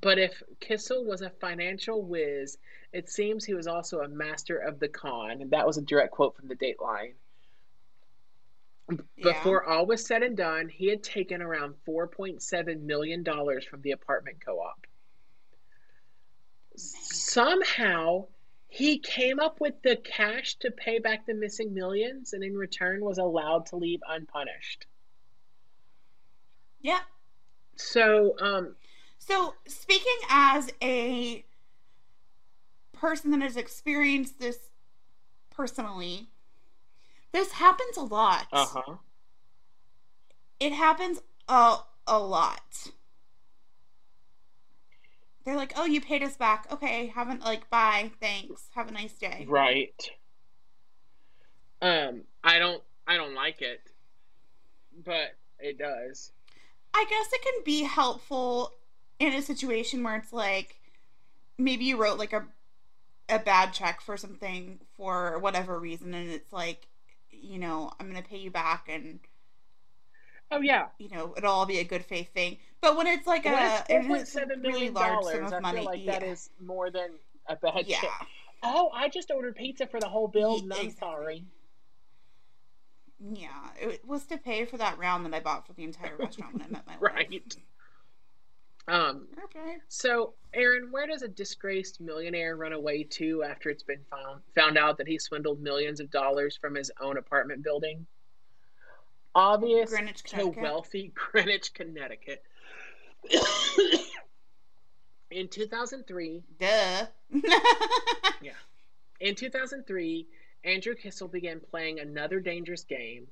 but if Kissel was a financial whiz, it seems he was also a master of the con. And that was a direct quote from the Dateline. Yeah. Before all was said and done, he had taken around $4.7 million from the apartment co op. Oh Somehow, he came up with the cash to pay back the missing millions and in return was allowed to leave unpunished. Yeah. So, um so speaking as a person that has experienced this personally, this happens a lot. Uh-huh. It happens a a lot they're like, "Oh, you paid us back. Okay, haven't like bye, thanks. Have a nice day." Right. Um, I don't I don't like it. But it does. I guess it can be helpful in a situation where it's like maybe you wrote like a a bad check for something for whatever reason and it's like you know, I'm going to pay you back and Oh yeah. You know, it'll all be a good faith thing. But when it's like when a, it's a really large sum of money, I feel like yeah. that is more than a bad yeah. check. Oh, I just ordered pizza for the whole bill. Yeah, I'm sorry. Yeah, it was to pay for that round that I bought for the entire restaurant when I met my right. Wife. Um. Okay. So, Aaron, where does a disgraced millionaire run away to after it's been found found out that he swindled millions of dollars from his own apartment building? Obvious Greenwich, to wealthy Greenwich, Connecticut. in 2003, duh. yeah. In 2003, Andrew Kissel began playing another dangerous game.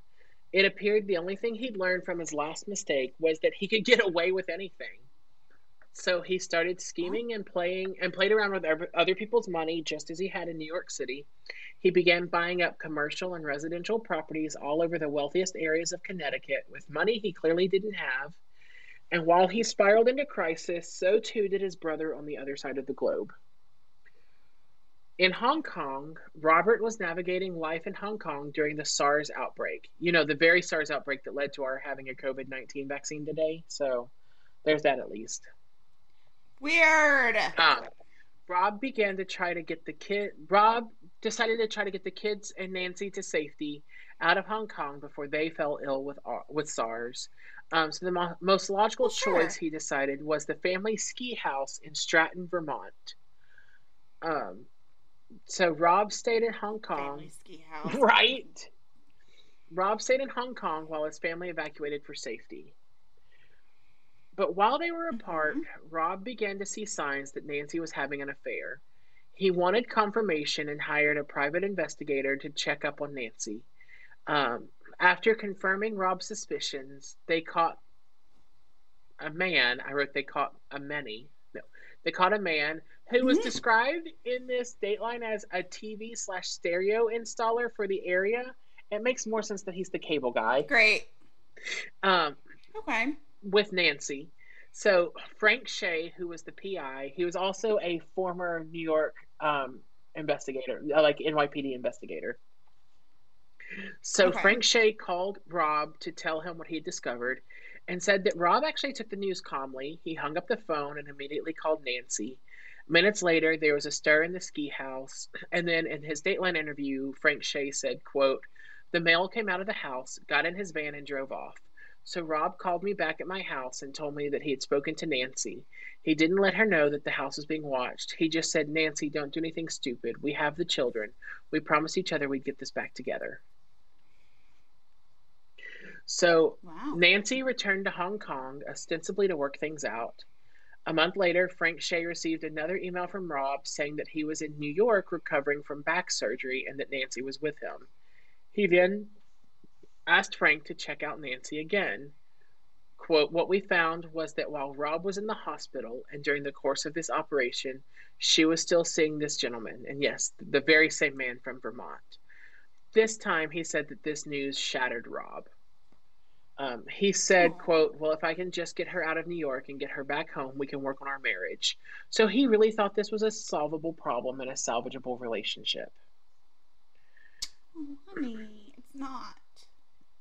It appeared the only thing he'd learned from his last mistake was that he could get away with anything. So he started scheming and playing and played around with other people's money just as he had in New York City. He began buying up commercial and residential properties all over the wealthiest areas of Connecticut with money he clearly didn't have And while he spiraled into crisis, so too did his brother on the other side of the globe. In Hong Kong, Robert was navigating life in Hong Kong during the SARS outbreak. You know, the very SARS outbreak that led to our having a COVID 19 vaccine today. So there's that at least. Weird. Uh, Rob began to try to get the kid. Rob decided to try to get the kids and Nancy to safety out of Hong Kong before they fell ill with uh, with SARS. Um, so the mo- most logical well, sure. choice he decided was the family ski house in Stratton, Vermont. Um, so Rob stayed in Hong Kong. Family ski house. Right. Rob stayed in Hong Kong while his family evacuated for safety. But while they were apart, mm-hmm. Rob began to see signs that Nancy was having an affair. He wanted confirmation and hired a private investigator to check up on Nancy. Um, after confirming Rob's suspicions, they caught a man. I wrote they caught a many. No, they caught a man who was mm-hmm. described in this Dateline as a TV slash stereo installer for the area. It makes more sense that he's the cable guy. Great. Um, okay with Nancy. So Frank Shea, who was the PI, he was also a former New York um, investigator, uh, like NYPD investigator. So okay. Frank Shea called Rob to tell him what he had discovered and said that Rob actually took the news calmly. He hung up the phone and immediately called Nancy. Minutes later, there was a stir in the ski house, and then in his Dateline interview, Frank Shea said, quote, The male came out of the house, got in his van, and drove off. So Rob called me back at my house and told me that he had spoken to Nancy. He didn't let her know that the house was being watched. He just said, Nancy, don't do anything stupid. We have the children. We promised each other we'd get this back together. So wow. Nancy returned to Hong Kong, ostensibly to work things out. A month later, Frank Shea received another email from Rob saying that he was in New York recovering from back surgery and that Nancy was with him. He then asked Frank to check out Nancy again. Quote, what we found was that while Rob was in the hospital and during the course of this operation, she was still seeing this gentleman, and yes, the very same man from Vermont. This time he said that this news shattered Rob. Um, he said, quote, well, if I can just get her out of New York and get her back home, we can work on our marriage. So he really thought this was a solvable problem and a salvageable relationship. Honey, it's not.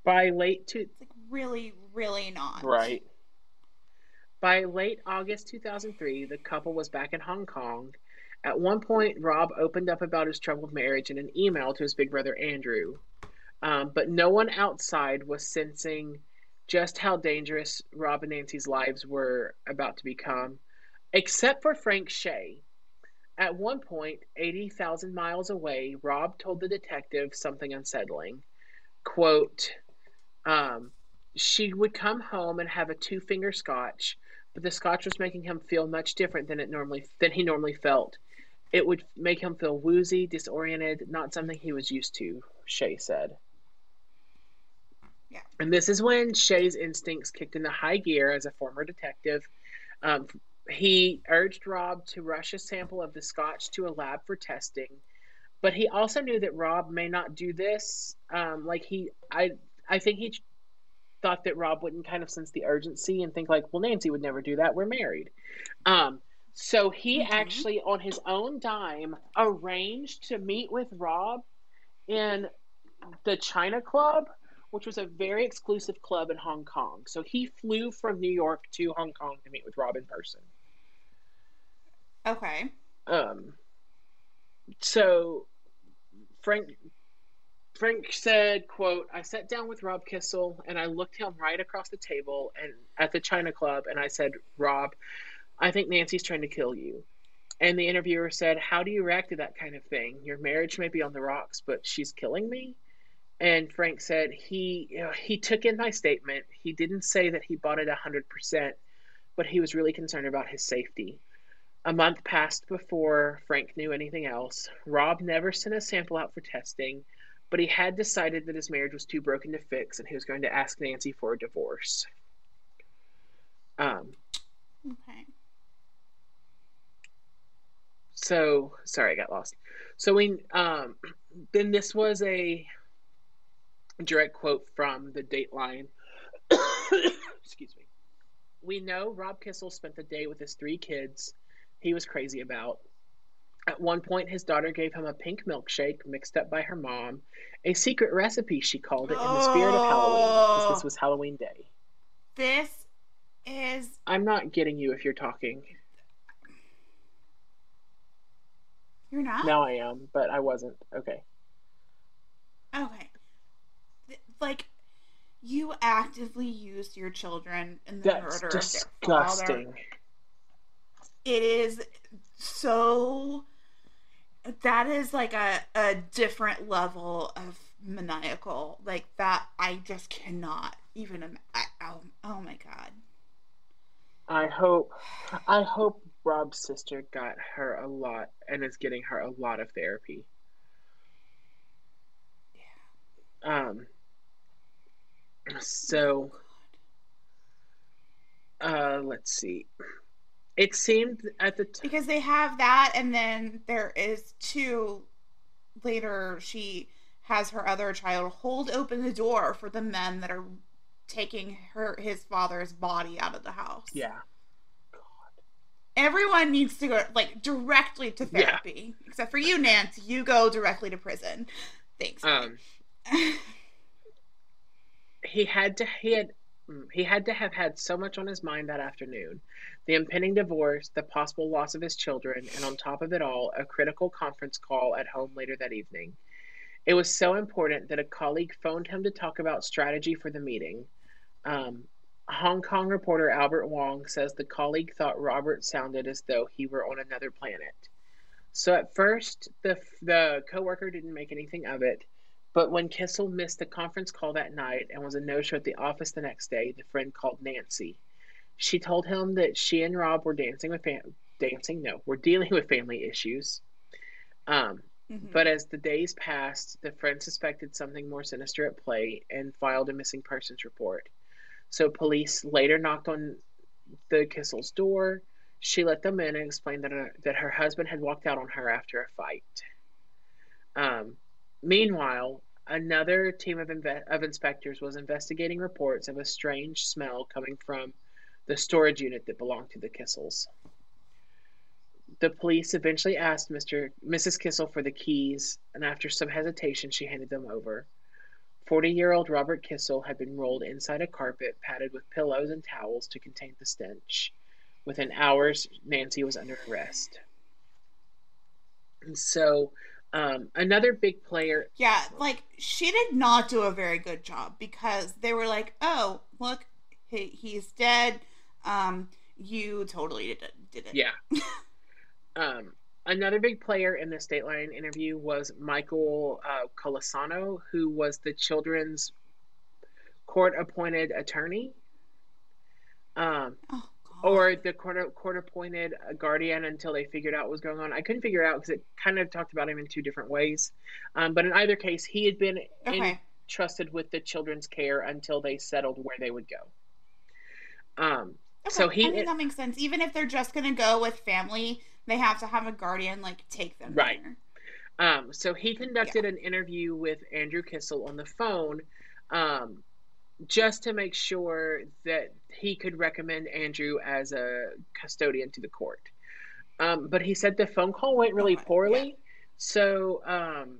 By late to it's like really, really not. Right. By late August 2003, the couple was back in Hong Kong. At one point, Rob opened up about his troubled marriage in an email to his big brother Andrew. Um, but no one outside was sensing just how dangerous Rob and Nancy's lives were about to become, except for Frank Shea. At one point, 80,000 miles away, Rob told the detective something unsettling. Quote, um, she would come home and have a two finger scotch, but the scotch was making him feel much different than it normally than he normally felt. It would make him feel woozy, disoriented, not something he was used to, Shea said. Yeah. And this is when Shea's instincts kicked into high gear as a former detective. Um, he urged Rob to rush a sample of the scotch to a lab for testing, but he also knew that Rob may not do this. Um, like he, I I think he thought that Rob wouldn't kind of sense the urgency and think like, well, Nancy would never do that. We're married. Um, so he mm-hmm. actually, on his own dime, arranged to meet with Rob in the China Club, which was a very exclusive club in Hong Kong. So he flew from New York to Hong Kong to meet with Rob in person. Okay. Um. So Frank Frank said, quote, I sat down with Rob Kissel and I looked him right across the table and at the China Club and I said, Rob, I think Nancy's trying to kill you. And the interviewer said, How do you react to that kind of thing? Your marriage may be on the rocks, but she's killing me. And Frank said he you know, he took in my statement. He didn't say that he bought it hundred percent, but he was really concerned about his safety. A month passed before Frank knew anything else. Rob never sent a sample out for testing but he had decided that his marriage was too broken to fix and he was going to ask Nancy for a divorce. Um, okay. So, sorry, I got lost. So, we, um, then this was a direct quote from the Dateline. Excuse me. we know Rob Kissel spent the day with his three kids he was crazy about. At one point, his daughter gave him a pink milkshake mixed up by her mom, a secret recipe, she called it, in the spirit of Halloween, because this oh. was Halloween Day. This is. I'm not getting you if you're talking. You're not? Now I am, but I wasn't. Okay. Okay. Like, you actively used your children in the That's murder disgusting. of their father. It is so. That is like a, a different level of maniacal. Like, that, I just cannot even. Im- I, oh, oh my god. I hope I hope Rob's sister got her a lot and is getting her a lot of therapy. Yeah um so uh let's see. It seemed at the t- because they have that and then there is two later she has her other child hold open the door for the men that are taking her his father's body out of the house. Yeah. everyone needs to go like directly to Yeah. therapy. Except for you nance you go directly to prison. Thanks Um he had to he had he had to have had so much on his mind that afternoon. The impending divorce the possible loss of his children and on top of it all a critical conference call at home later that evening. It was so important that a colleague phoned him to talk about strategy for the meeting. Um, hong kong reporter albert wong says the colleague thought robert sounded as though he were on another planet. So at first the the coworker didn't make anything of it but when Kissel missed the conference call that night and was a no show at the office the next day, the friend called Nancy. She told him that she and Rob were dancing with fam- dancing, no, were dealing with family issues. Um, Mhm. but as the days passed, the friend suspected something more sinister at play and filed a missing persons report. So police later knocked on the Kissel's door. She let them in and explained that her, that her husband had walked out on her after a fight. Um, meanwhile, another team of, inve- of inspectors was investigating reports of a strange smell coming from the storage unit that belonged to the Kissels. The police eventually asked Mr. Mrs. Kissel for the keys, and after some hesitation, she handed them over. 40 year old Robert Kissel had been rolled inside a carpet padded with pillows and towels to contain the stench. Within hours, Nancy was under arrest. And so, um, another big player. yeah like she did not do a very good job because they were like oh look he, he's dead um you totally did it, did it. Yeah. um, another big player in the Dateline interview was Michael uh, Colasano, who was the children's court appointed attorney. Um, oh. Or the court court appointed guardian until they figured out what was going on. I couldn't figure out because it kind of talked about him in two different ways. Um, but in either case, he had been okay entrusted with the children's care until they settled where they would go. Um, Okay, So he- I mean, that makes sense. Even if they're just gonna go with family, they have to have a guardian like take them Right. there. Um, so he conducted an interview with Andrew Kissel on the phone, um, just to make sure that he could recommend Andrew as a custodian to the court. Um, but he said the phone call went really Okay, poorly. So um,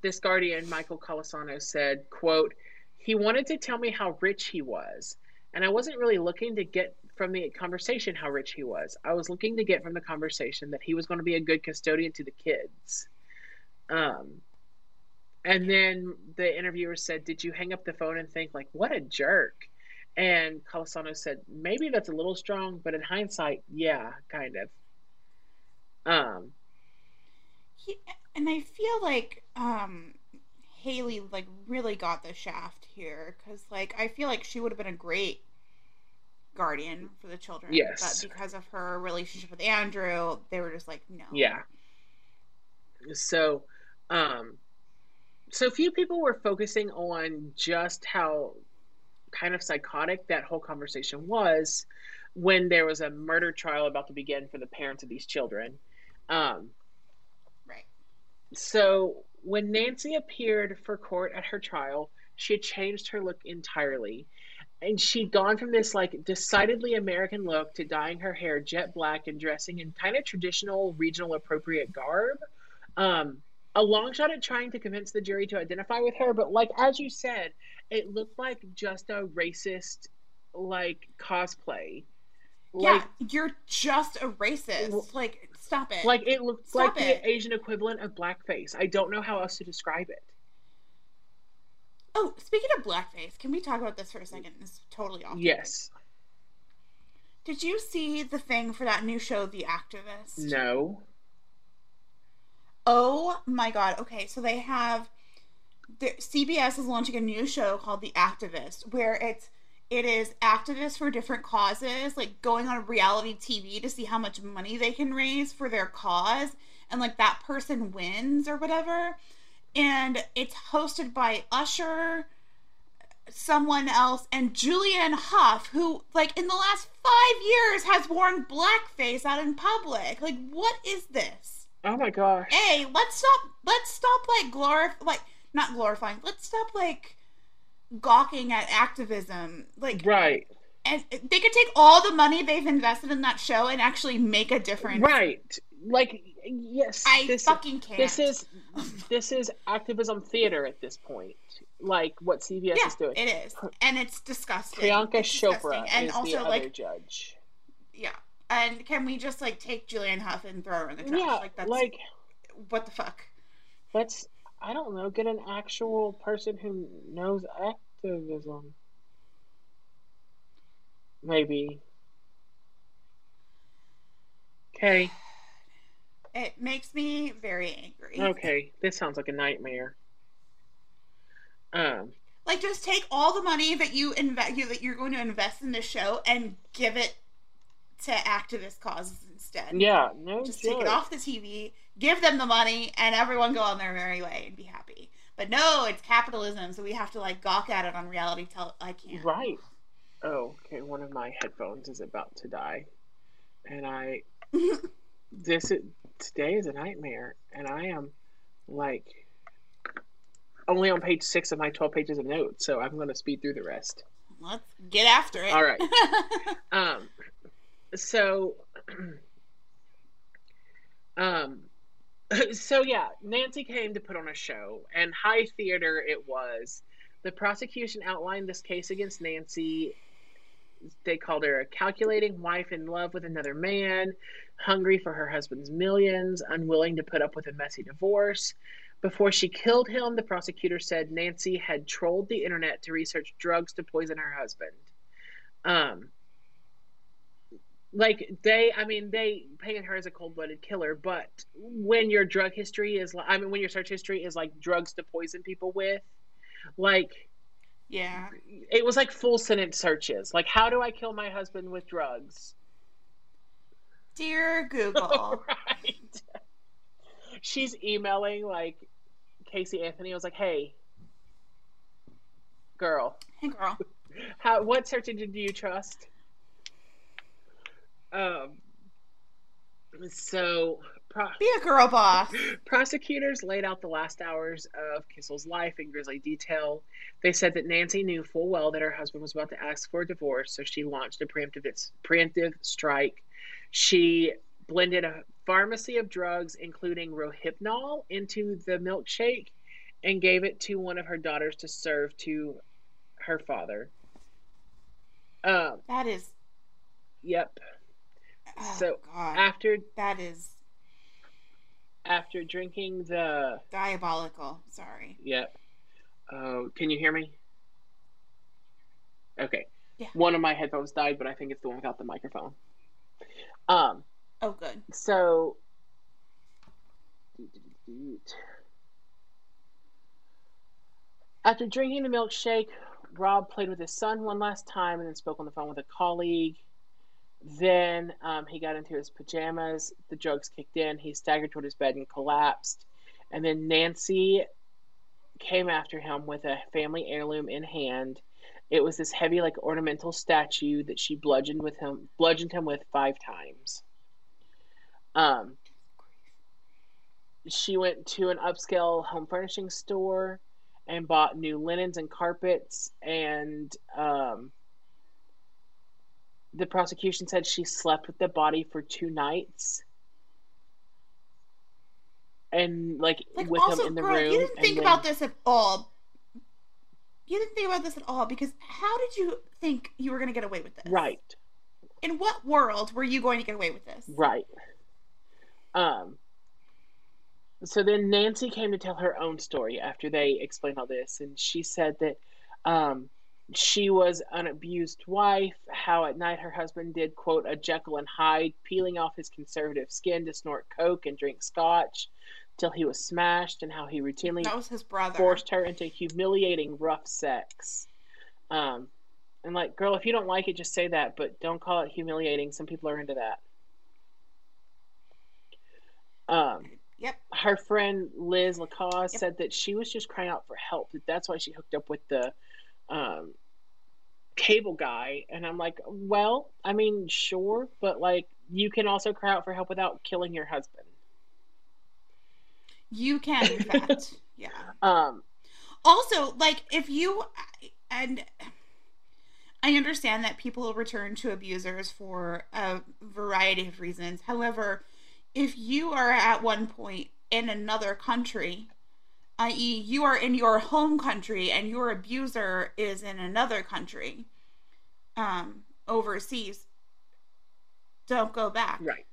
this guardian, Michael Colasano, said, "quote He wanted to tell me how rich he was, and I wasn't really looking to get." From the conversation, how rich he was. I was looking to get from the conversation that he was going to be a good custodian to the kids. Um, and then the interviewer said, Did you hang up the phone and think, like, what a jerk? And Colasano said, Maybe that's a little strong, but in hindsight, yeah, kind of. Um, He, and I feel like um Haley like really got the shaft here because like I feel like she would have been a great guardian for the children. Yes. But because of her relationship with Andrew, they were just like, no. yeah. So, um, so few people were focusing on just how kind of psychotic that whole conversation was when there was a murder trial about to begin for the parents of these children. Um, Right. So when Nancy appeared for court at her trial, she had changed her look entirely. and she'd gone from this like decidedly American look to dyeing her hair jet black and dressing in kind of traditional regional appropriate garb. Um, a long shot at trying to convince the jury to identify with her, but like as you said, it looked like just a racist like cosplay. Like, yeah, you're just a racist. Like, stop it. Like it looked stop like it. the Asian equivalent of blackface. I don't know how else to describe it. Oh, speaking of blackface, can we talk about this for a second? It's totally off. Yes. Did you see the thing for that new show, The Activist? No. Oh my god. Okay, so they have the CBS is launching a new show called The Activist where it's it is activists for different causes, like going on reality TV to see how much money they can raise for their cause and like that person wins or whatever and it's hosted by Usher, someone else, and Julianne Hough, who, like, in the last five years has worn blackface out in public. Like, what is this? Oh my gosh. Hey, let's stop. Let's stop, like, glorif like, not glorifying. Let's stop, like, gawking at activism. Like, right. And they could take all the money they've invested in that show and actually make a difference. Right. Like, yes, I this, fucking can't. This is this is activism theater at this point, like what CBS yeah, is doing. It is, and it's disgusting. Priyanka it's Chopra and is also, the other like, judge. Yeah, and can we just like take Julianne Hough and throw her in the trash? Yeah, like that's like what the fuck. Let's I don't know get an actual person who knows activism. Maybe. Okay. It makes me very angry. Okay, this sounds like a nightmare. Um, like just take all the money that you invest you, that you're going to invest in this show and give it to activist causes instead. Yeah, no. Just take it off the TV, give them the money, and everyone go on their merry way and be happy. But no, it's capitalism, so we have to like gawk at it on reality tell I can't. Right. Oh, okay. One of my headphones is about to die, and I this is, today is a nightmare, and I am like only on page six of my twelve pages of notes, so I'm going to speed through the rest. Let's get after it. All right. um. So. um. So yeah, Nancy came to put on a show, and high theater it was. The prosecution outlined this case against Nancy they called her a calculating wife in love with another man, hungry for her husband's millions, unwilling to put up with a messy divorce. Before she killed him, the prosecutor said Nancy had trolled the internet to research drugs to poison her husband. Um, like they, I mean, they painted her as a cold-blooded killer, but when your drug history is, I mean, when your search history is like drugs to poison people with, like yeah. It was like full sentence searches. Like, how do I kill my husband with drugs? Dear Google. right. She's emailing like Casey Anthony. I was like, hey, girl. Hey, girl. How? What search engine do you trust? Um. So Pro- Be a girl boss. Prosecutors laid out the last hours of Kissel's life in grisly detail. They said that Nancy knew full well that her husband was about to ask for a divorce, so she launched a preemptive, preemptive strike. She blended a pharmacy of drugs, including Rohypnol, into the milkshake and gave it to one of her daughters to serve to her father. Um, that is. Yep. Oh, so God. after that is after drinking the diabolical. Sorry. Yep. Oh, can you hear me? Okay. Yeah. One of my headphones died, but I think it's the one without the microphone. Um. Oh, good. So. After drinking the milkshake, Rob played with his son one last time and then spoke on the phone with a colleague. Then um, he got into his pajamas. The drugs kicked in. He staggered toward his bed and collapsed. And then Nancy came after him with a family heirloom in hand. It was this heavy, like ornamental statue that she bludgeoned with him, bludgeoned him with five times. Um, she went to an upscale home furnishing store and bought new linens and carpets and um, the prosecution said she slept with the body for two nights. And like, Like, with also, him in the girl, room. you didn't think then- about this at all. You didn't think about this at all because how did you think you were going to get away with this? Right. In what world were you going to get away with this? Right. Um. So then Nancy came to tell her own story after they explained all this, and she said that um, she was an abused wife. How at night her husband did quote a Jekyll and Hyde, peeling off his conservative skin to snort coke and drink scotch till he was smashed, and how he routinely That was his brother. forced her into humiliating rough sex. Um, and like, girl, if you don't like it, just say that, but don't call it humiliating. Some people are into that. Um, Yep. her friend Liz Lacasse Yep. said that she was just crying out for help. That that's why she hooked up with the um, cable guy. And I'm like, well, I mean, sure, but like, you can also cry out for help without killing your husband. You can, in fact. yeah. Um, Also, like, if you. And. I understand that people will return to abusers for a variety of reasons. However, if you are at one point in another country, i.e., you are in your home country and your abuser is in another country, um, overseas, don't go back. right,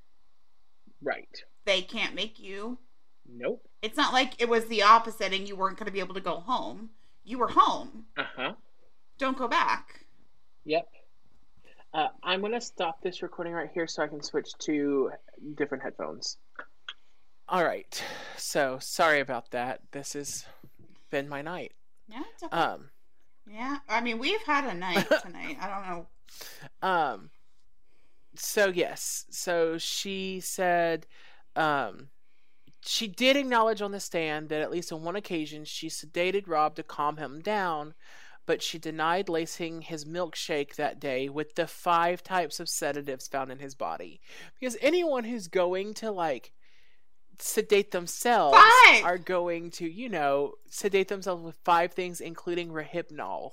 right. They can't make you. Nope. It's not like it was the opposite and you weren't going to be able to go home. You were home. Uh huh. Don't go back. Yep. Uh, I'm going to stop this recording right here so I can switch to different headphones. All right. So, sorry about that. This has been my night. Yeah, okay. Um, yeah. I mean, we've had a night tonight. I don't know. um, so yes. So she said, um, she did acknowledge on the stand that at least on one occasion she sedated Rob to calm him down, but she denied lacing his milkshake that day with the five types of sedatives found in his body. Because anyone who's going to like sedate themselves Five! are going to, you know, sedate themselves with five things, including Rohypnol.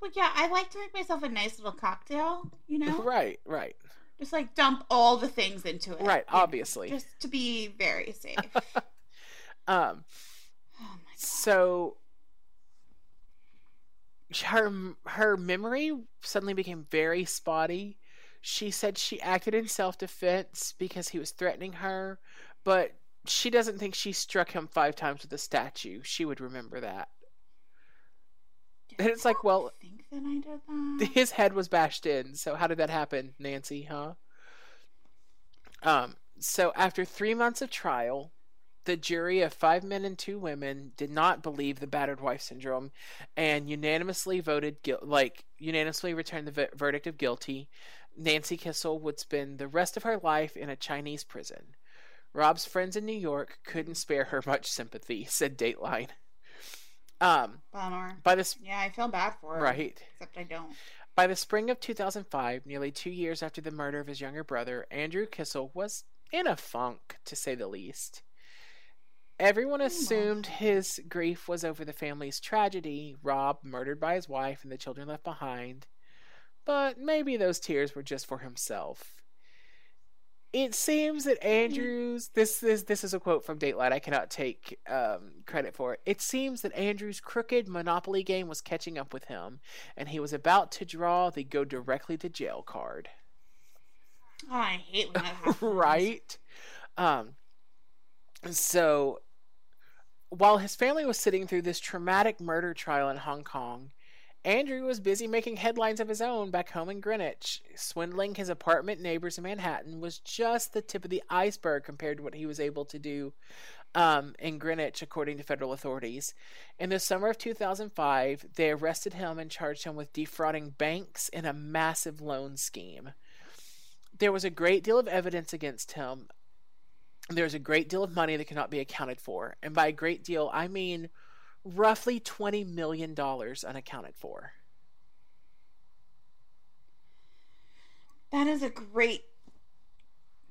Well, yeah, I like to make myself a nice little cocktail, you know? Right, right, Just like dump all the things into it. right. know, Obviously. Just to be very safe. Um. oh my god. So her her memory suddenly became very spotty. She said she acted in self defense because he was threatening her, but she doesn't think she struck him five times with a statue. She would remember that. And it's like, well, I think that I did that. his head was bashed in. So how did that happen, Nancy? Huh? Um. So after three months of trial, the jury of five men and two women did not believe the battered wife syndrome, and unanimously voted like unanimously returned the v- verdict of guilty. Nancy Kissel would spend the rest of her life in a Chinese prison. Rob's friends in New York couldn't spare her much sympathy, said Dateline. Um, Bummer. by this Yeah, I feel bad for her. right. Except I don't. By the spring of 2005, nearly two years after the murder of his younger brother, Andrew Kissel was in a funk, to say the least. Everyone assumed his grief was over the family's tragedy Rob murdered by his wife and the children left behind. But maybe those tears were just for himself. It seems that Andrews this is this is a quote from Dateline. I cannot take um, credit for it. It seems that Andrew's crooked Monopoly game was catching up with him, and he was about to draw the go directly to jail card. Oh, I hate when that happens. right? Um, so while his family was sitting through this traumatic murder trial in Hong Kong, Andrew was busy making headlines of his own back home in Greenwich. Swindling his apartment neighbors in Manhattan was just the tip of the iceberg compared to what he was able to do um, in Greenwich, according to federal authorities. In the summer of 2005, they arrested him and charged him with defrauding banks in a massive loan scheme. There was a great deal of evidence against him. There's a great deal of money that cannot be accounted for. And by a great deal, I mean roughly $20 million unaccounted for. That is a great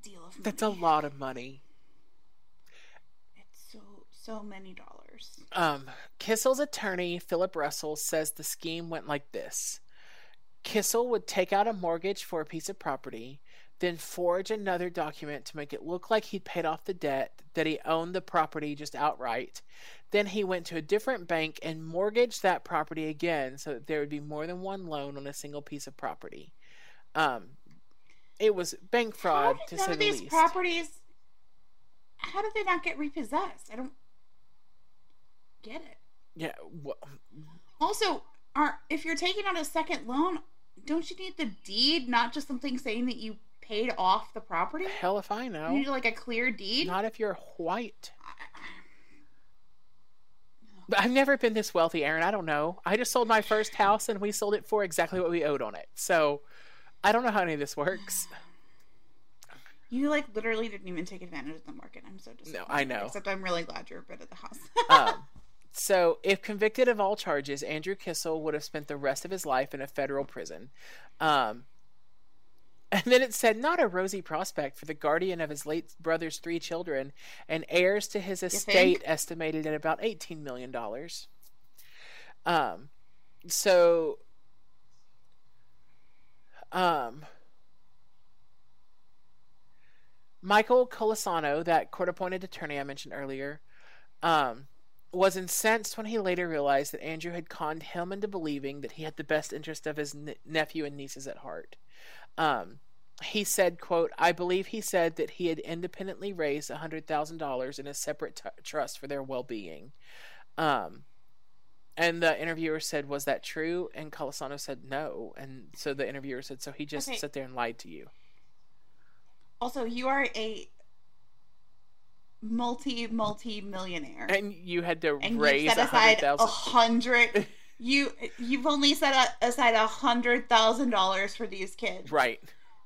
deal of money. That's a lot of money. It's so so many dollars. Um, Kissel's attorney, Philip Russell, says the scheme went like this. Kissel would take out a mortgage for a piece of property, then forge another document to make it look like he'd paid off the debt, that he owned the property just outright. Then he went to a different bank and mortgaged that property again so that there would be more than one loan on a single piece of property. Um, it was bank fraud to say the these least. properties how did they not get repossessed? I don't get it. Yeah. Well, Also, are if you're taking out a second loan, don't you need the deed, not just something saying that you paid off the property? hell if I know. You need like a clear deed. Not if you're white. But I've never been this wealthy, Aaron. I don't know. I just sold my first house and we sold it for exactly what we owed on it. So I don't know how any of this works. You like literally didn't even take advantage of the market. I'm so disappointed. No, I know. Except I'm really glad you're rid of the house. um, so, if convicted of all charges, Andrew Kissel would have spent the rest of his life in a federal prison. Um, and then it said, not a rosy prospect for the guardian of his late brother's three children and heirs to his estate estimated at about $18 million. Um, so, um, Michael Colasano, that court appointed attorney I mentioned earlier, um, was incensed when he later realized that Andrew had conned him into believing that he had the best interest of his n- nephew and nieces at heart. Um, he said, quote, I believe he said that he had independently raised a $100,000 in a separate t- trust for their well-being. Um, and the interviewer said, was that true? And Colasano said, no. And so the interviewer said, so he just Okay. sat there and lied to you. also, you are a multi multi millionaire, And you had to and raise a hundred a thousand. You you've only set aside a hundred thousand dollars for these kids. Right,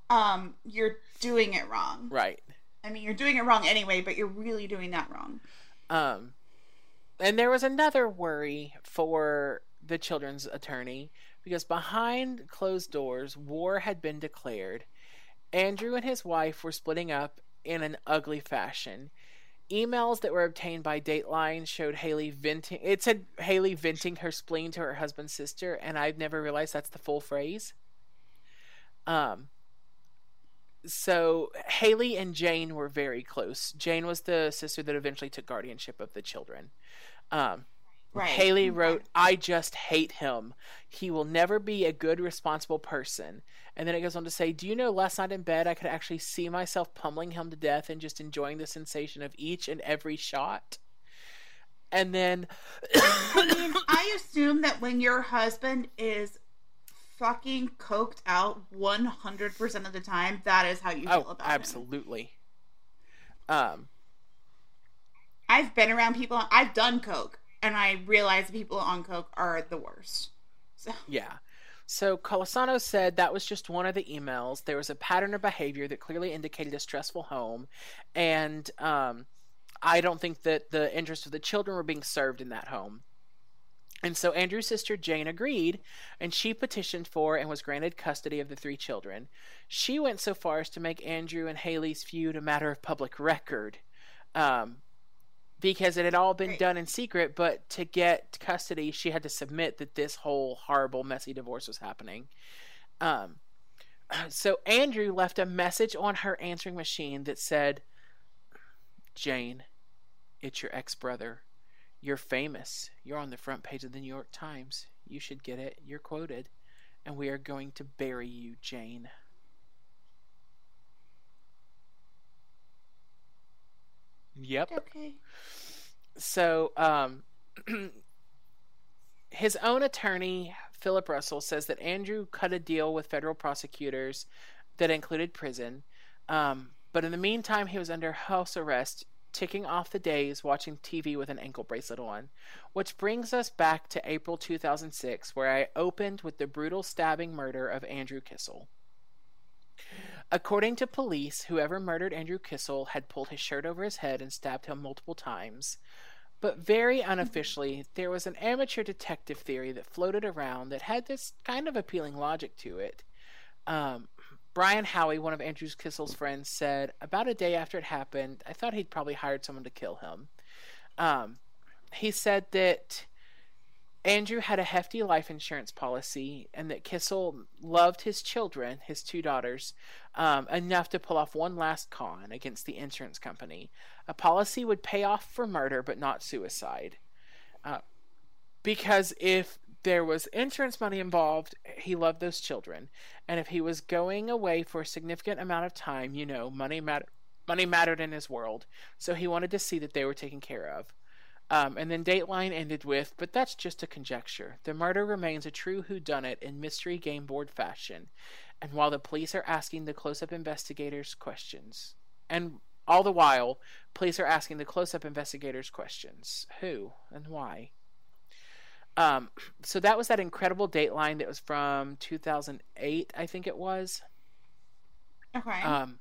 Um, you're doing it wrong. right. I mean, you're doing it wrong anyway, but you're really doing that wrong. Um, and there was another worry for the children's attorney because behind closed doors, war had been declared. Andrew and his wife were splitting up in an ugly fashion. Emails that were obtained by Dateline showed Haley venting. It said Haley venting her spleen to her husband's sister, and I've never realized that's the full phrase. Um, so Haley and Jane were very close. Jane was the sister that eventually took guardianship of the children. Um, Right. Haley wrote, I just hate him. He will never be a good, responsible person. And then it goes on to say, Do you know last night in bed I could actually see myself pummeling him to death and just enjoying the sensation of each and every shot? And then I mean, I assume that when your husband is fucking coked out 100% of the time, that is how you feel Oh, about him. absolutely. Um I've been around people, I've done coke, and I realize people on coke are the worst. So, Yeah. So Colasano said that was just one of the emails. There was a pattern of behavior that clearly indicated a stressful home, and um, I don't think that the interests of the children were being served in that home. And so Andrew's sister Jane agreed, and she petitioned for and was granted custody of the three children. She went so far as to make Andrew and Haley's feud a matter of public record. Um, because it had all been done in secret, but to get custody, she had to submit that this whole horrible, messy divorce was happening. Um, so Andrew left a message on her answering machine that said, Jane, it's your ex brother. You're famous. You're on the front page of the New York Times. You should get it. You're quoted. And we are going to bury you, Jane. Yep. okay. So, um, his own attorney, Philip Russell, says that Andrew cut a deal with federal prosecutors that included prison. Um, but in the meantime, he was under house arrest, ticking off the days watching TV with an ankle bracelet on. Which brings us back to April 2006, where I opened with the brutal stabbing murder of Andrew Kissel. According to police, whoever murdered Andrew Kissel had pulled his shirt over his head and stabbed him multiple times. But very unofficially, there was an amateur detective theory that floated around that had this kind of appealing logic to it. Um, Brian Howie, one of Andrew Kissel's friends, said, About a day after it happened, I thought he'd probably hired someone to kill him. Um, he said that Andrew had a hefty life insurance policy, and that Kissel loved his children, his two daughters, um, enough to pull off one last con against the insurance company. A policy would pay off for murder, but not suicide. Uh, because if there was insurance money involved, he loved those children. And if he was going away for a significant amount of time, you know, money, mat- money mattered in his world. So he wanted to see that they were taken care of. Um, and then Dateline ended with, but that's just a conjecture. The murder remains a true whodunit in mystery game board fashion. And while the police are asking the close up investigators questions, and all the while, police are asking the close up investigators questions who and why? Um, so that was that incredible Dateline that was from 2008, I think it was. Okay. Um,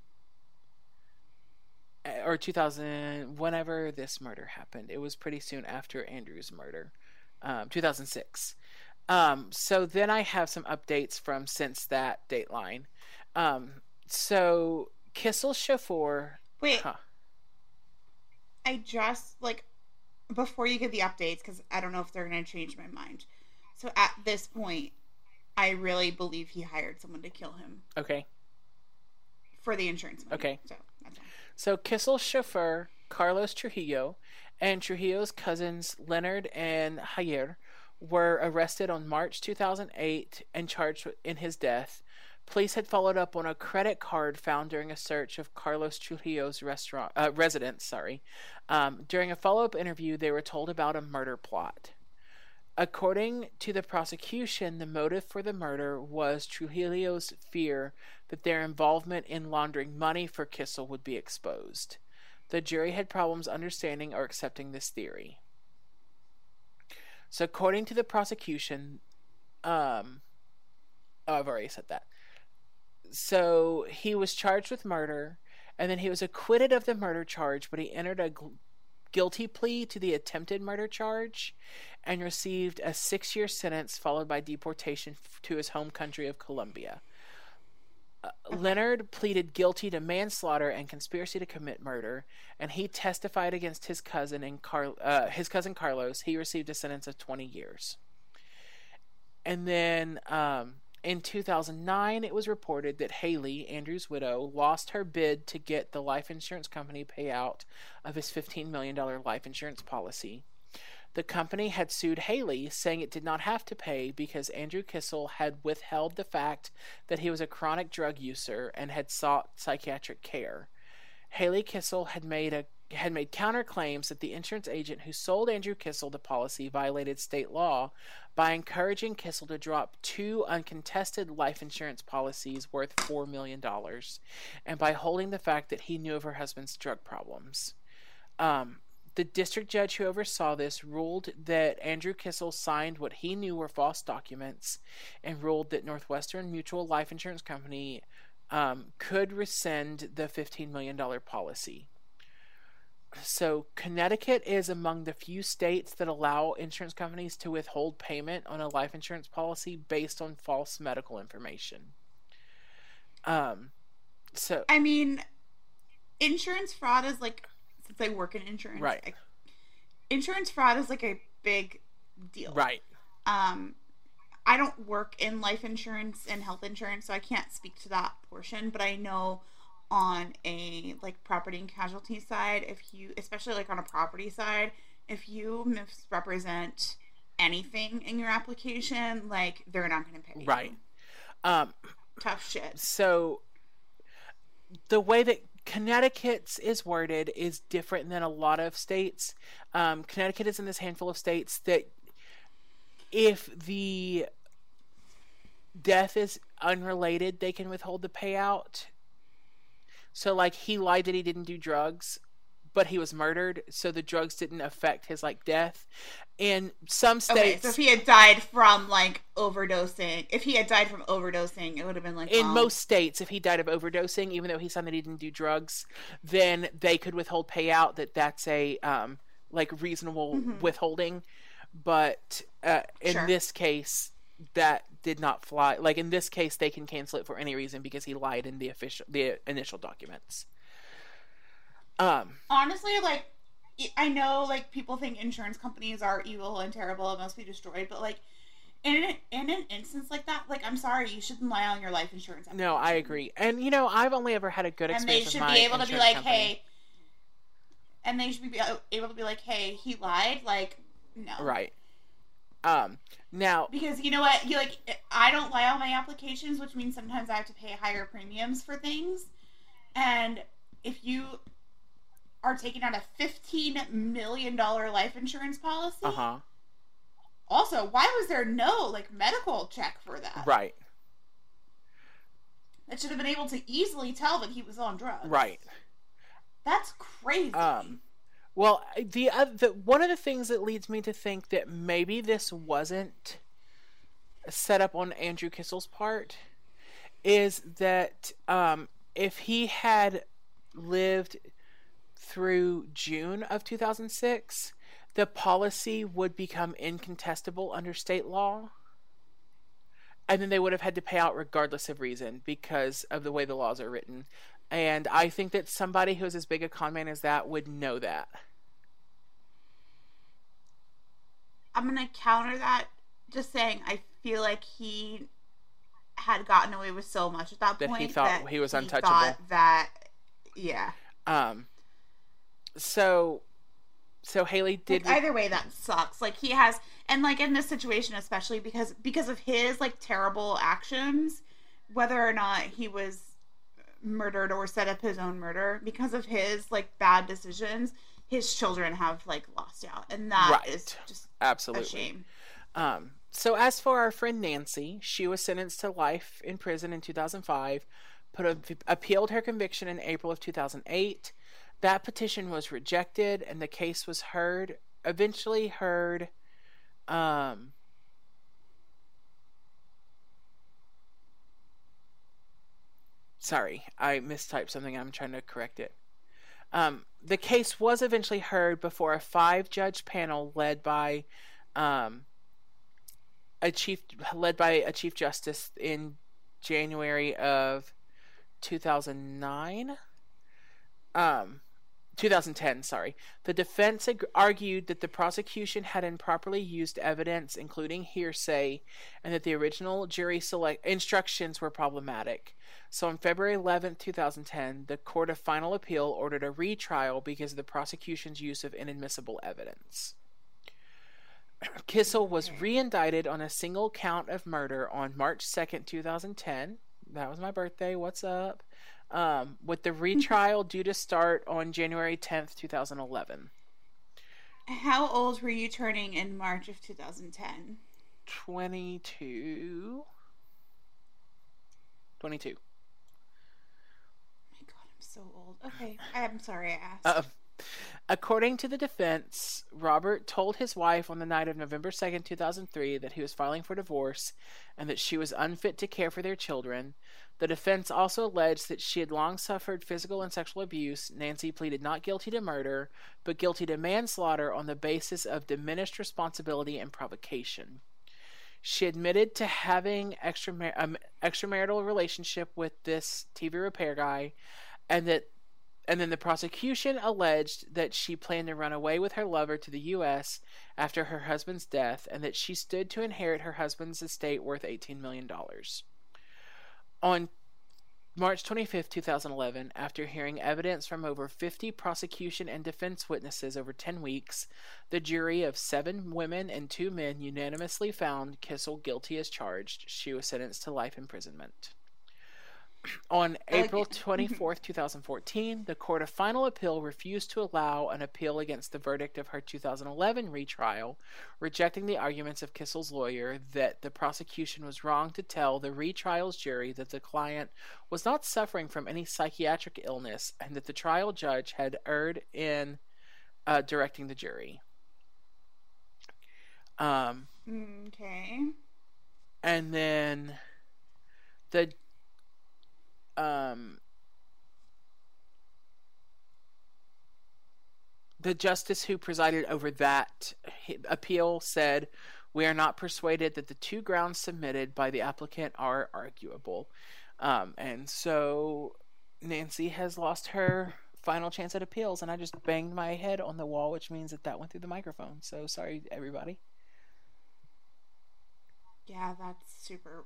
or 2000, whenever this murder happened. It was pretty soon after Andrew's murder, um, 2006. Um, so then I have some updates from since that Dateline. Um, so Kissel chauffeur. Wait. Huh. I just like before you give the updates because I don't know if they're going to change my mind. So at this point, I really believe he hired someone to kill him. Okay. For the insurance money. Okay. So that's all. So Kissel's chauffeur Carlos Trujillo and Trujillo's cousins Leonard and Javier were arrested on March 2008 and charged in his death. Police had followed up on a credit card found during a search of Carlos Trujillo's restaurant uh, residence. Sorry, um, during a follow-up interview, they were told about a murder plot. According to the prosecution, the motive for the murder was Trujillo's fear that their involvement in laundering money for Kissel would be exposed. The jury had problems understanding or accepting this theory. So, according to the prosecution, um, oh, I've already said that so he was charged with murder, and then he was acquitted of the murder charge, but he entered a guilty plea to the attempted murder charge and received a six year sentence followed by deportation to his home country of Colombia. Uh, Leonard pleaded guilty to manslaughter and conspiracy to commit murder, and he testified against his cousin and Car- uh, his cousin Carlos. He received a sentence of 20 years. And then um, in 2009, it was reported that Haley, Andrew's widow, lost her bid to get the life insurance company payout of his $15 million life insurance policy. The company had sued Haley, saying it did not have to pay because Andrew Kissel had withheld the fact that he was a chronic drug user and had sought psychiatric care. Haley Kissel had made a had made counterclaims that the insurance agent who sold Andrew Kissel the policy violated state law by encouraging Kissel to drop two uncontested life insurance policies worth $4 million and by holding the fact that he knew of her husband's drug problems. Um, the district judge who oversaw this ruled that Andrew Kissel signed what he knew were false documents and ruled that Northwestern Mutual Life Insurance Company um, could rescind the $15 million policy. So, Connecticut is among the few states that allow insurance companies to withhold payment on a life insurance policy based on false medical information. Um, so I mean, insurance fraud is like since I work in insurance, right? I, insurance fraud is like a big deal, right? Um, I don't work in life insurance and health insurance, so I can't speak to that portion, but I know on a like property and casualty side if you especially like on a property side if you misrepresent anything in your application like they're not going to pay you, right um tough shit so the way that Connecticut's is worded is different than a lot of states. Um, Connecticut is in this handful of states that if the death is unrelated, they can withhold the payout. So like he lied that he didn't do drugs, but he was murdered, so the drugs didn't affect his like death. In some states, okay, so if he had died from like overdosing, if he had died from overdosing, it would have been like in um... most states, if he died of overdosing, even though he said that he didn't do drugs, then they could withhold payout. That that's a um like reasonable mm-hmm. withholding. But uh, in sure. this case, that did not fly. Like in this case, they can cancel it for any reason because he lied in the official, the initial documents. Um, honestly, like I know like people think insurance companies are evil and terrible and must be destroyed, but like in an, in an instance like that, like I'm sorry, you shouldn't lie on your life insurance. No, I agree, and you know I've only ever had a good experience. And they should be able to be like, company. hey, and they should be able to be like, hey, he lied. Like, no, right. Um, now because you know what, you like I don't lie on my applications, which means sometimes I have to pay higher premiums for things, and if you are taking out a fifteen million dollar life insurance policy. Uh huh. Also, why was there no like medical check for that? Right. That should have been able to easily tell that he was on drugs. Right. That's crazy. Um. Well, the, uh, the one of the things that leads me to think that maybe this wasn't set up on Andrew Kissel's part is that um, if he had lived through June of 2006, the policy would become incontestable under state law. And then they would have had to pay out regardless of reason because of the way the laws are written. And I think that somebody who's as big a conman as that would know that. I'm going to counter that just saying I feel like he had gotten away with so much at that, that point he thought that he was untouchable. He that yeah. Um so so Haley did like, either way that sucks. Like he has and like in this situation especially because because of his like terrible actions, whether or not he was murdered or set up his own murder, because of his like bad decisions, his children have like lost out. And that right. is just absolutely a shame. Um so as for our friend Nancy, she was sentenced to life in prison in 2005, put a, appealed her conviction in April of 2008 that petition was rejected and the case was heard, eventually heard. Um, sorry, I mistyped something. I'm trying to correct it. Um, the case was eventually heard before a five judge panel led by um, a chief led by a chief justice in January of 2009. Um, 2010, sorry. The defense ag- argued that the prosecution had improperly used evidence, including hearsay, and that the original jury select instructions were problematic. So on February 11, 2010, the Court of Final Appeal ordered a retrial because of the prosecution's use of inadmissible evidence. Kissel was reindicted on a single count of murder on March 2nd, 2010. That was my birthday. What's up? Um, with the retrial due to start on January 10th, 2011. How old were you turning in March of 2010? 22. 22. my god, I'm so old. Okay, I'm sorry I asked. Uh, According to the defense, Robert told his wife on the night of November 2nd, 2003, that he was filing for divorce and that she was unfit to care for their children. The defense also alleged that she had long suffered physical and sexual abuse. Nancy pleaded not guilty to murder, but guilty to manslaughter on the basis of diminished responsibility and provocation. She admitted to having extramar- um, extramarital relationship with this TV repair guy, and that and then the prosecution alleged that she planned to run away with her lover to the U.S. after her husband's death and that she stood to inherit her husband's estate worth $18 million. On March 25, 2011, after hearing evidence from over 50 prosecution and defense witnesses over 10 weeks, the jury of seven women and two men unanimously found Kissel guilty as charged. She was sentenced to life imprisonment. On April 24th, 2014, the Court of Final Appeal refused to allow an appeal against the verdict of her 2011 retrial, rejecting the arguments of Kissel's lawyer that the prosecution was wrong to tell the retrial's jury that the client was not suffering from any psychiatric illness and that the trial judge had erred in uh, directing the jury. Um, okay. And then the um, the justice who presided over that appeal said, We are not persuaded that the two grounds submitted by the applicant are arguable. Um, and so Nancy has lost her final chance at appeals, and I just banged my head on the wall, which means that that went through the microphone. So sorry, everybody. Yeah, that's super.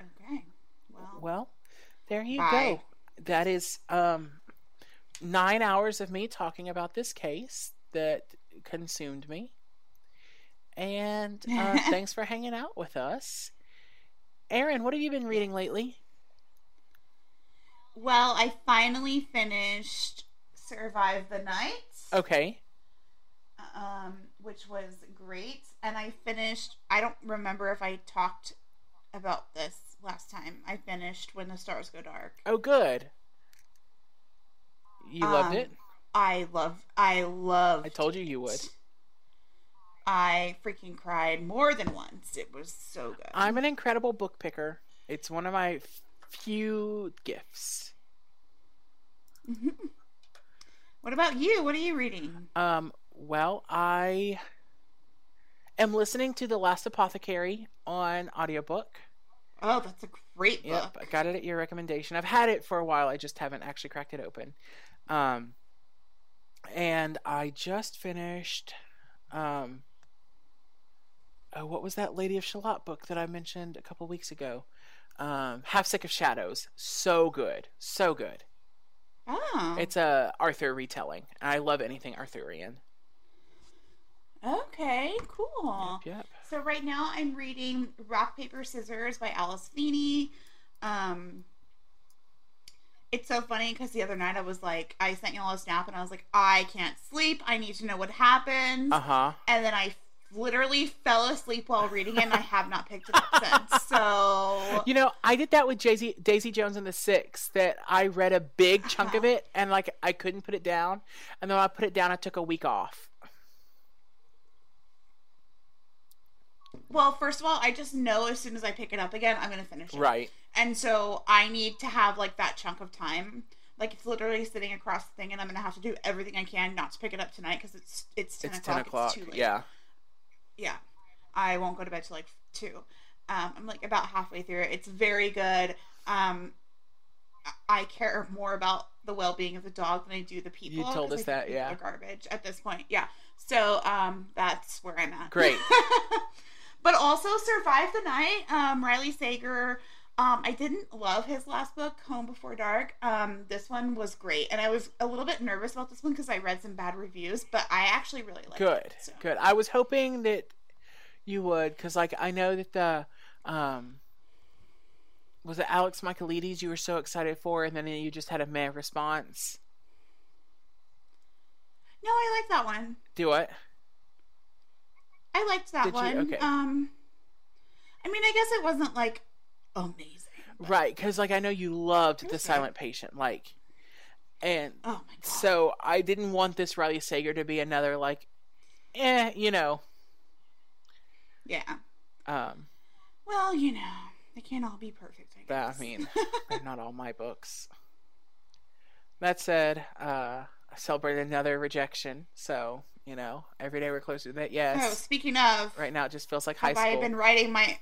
Okay. Well. Well, there you Bye. go. That is um, nine hours of me talking about this case that consumed me. And uh, thanks for hanging out with us. Aaron, what have you been reading lately? Well, I finally finished Survive the Night, Okay. um, which was great. And I finished, I don't remember if I talked about this last time. I finished When the Stars Go Dark. Oh, good. You loved Um, it? I love, I love. I told you you would. I freaking cried more than once. It was so good. I'm an incredible book picker. It's one of my few gifts. what about you? What are you reading? Um, well, I am listening to The Lost Apothecary on audiobook. Oh, that's a great book. Yep, I got it at your recommendation. I've had it for a while. I just haven't actually cracked it open. Um, and I just finished. Um, oh, what was that Lady of Shalott book that I mentioned a couple weeks ago? Um, Half Sick of Shadows. So good, so good. Oh, It's a Arthur retelling. I love anything Arthurian. okay, cool. Yep, yep. So right now I'm reading Rock Paper Scissors by Alice Feeney. Um, it's so funny because the other night I was like, I sent you all a snap and I was like, I can't sleep. I need to know what happens. Uh huh. And then I literally fell asleep while reading it and I have not picked it up since. So You know, I did that with Daisy, Daisy Jones and the Six. That I read a big chunk of it and like I couldn't put it down, and then when I put it down, I took a week off. Well, first of all, I just know as soon as I pick it up again, I'm gonna finish it. Right. And so I need to have like that chunk of time. Like it's literally sitting across the thing, and I'm gonna have to do everything I can not to pick it up tonight because it's it's ten It's o'clock. ten o'clock. It's too late. Yeah. yeah. I won't go to bed till like two. Um, I'm like about halfway through it. It's very good. Um, I- care more about the well-being of the dog than I do the people. You told us that, yeah. garbage at this point. Yeah. So um, that's where I'm at. Great. but also survive the night. Um, Riley Sager. Um, I didn't love his last book, Home Before Dark. Um, this one was great, and I was a little bit nervous about this one because I read some bad reviews, but I actually really liked Good. it. so. Good. I was hoping that you would, because like I know that the um was it Alex Michaelides you were so excited for, and then you just had a meh response. No, I like that one. Do it. I liked that Did you? one. Okay. Um, I mean, I guess it wasn't like amazing. but- Right, because like I know you loved the. Silent Patient, like, and Oh my god. so I didn't want this Riley Sager to be another like, eh, you know, Yeah. um, Well, you know, they can't all be perfect. I I mean, they're not all my books. That said, uh, I celebrated another rejection, so you know, every day we're closer to that. oh, Yes, speaking of, right now it just feels like high have school. I been writing my?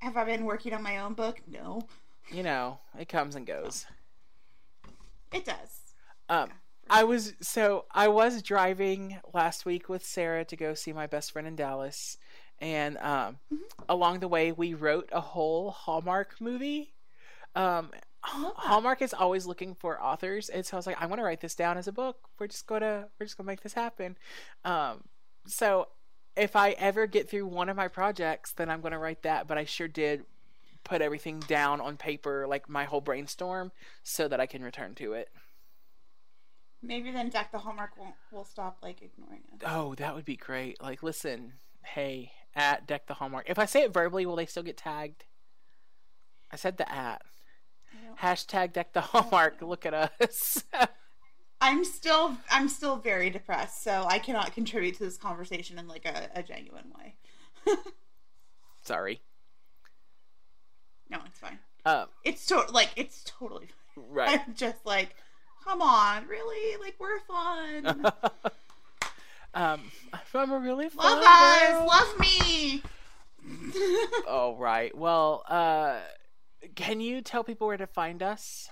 Have I been working on my own book? No, You know, it comes and goes. it does. Um, I was so I was driving last week with Sarah to go see my best friend in Dallas, and um, along the way we wrote a whole Hallmark movie. Um, Hallmark is always looking for authors, and so I was like, I want to write this down as a book. We're just gonna we're just gonna make this happen. Um, so if I ever get through one of my projects, then I'm gonna write that. But I sure did put everything down on paper, like my whole brainstorm, so that I can return to it. Maybe then Deck the Hallmark won't will stop like ignoring it. Oh, that would be great. Like, listen, hey, at Deck the Hallmark. If I say it verbally, will they still get tagged? I said the at. Hashtag Deck the Hallmark. Look at us. I'm still I'm still very depressed, so I cannot contribute to this conversation in like a, a genuine way. Sorry. No, it's fine. Um, It's to- like it's totally fine. right. I'm just like, come on, really? Like we're fun. um, I'm a really fun love us, love me. Oh, right. Well, uh, can you tell people where to find us?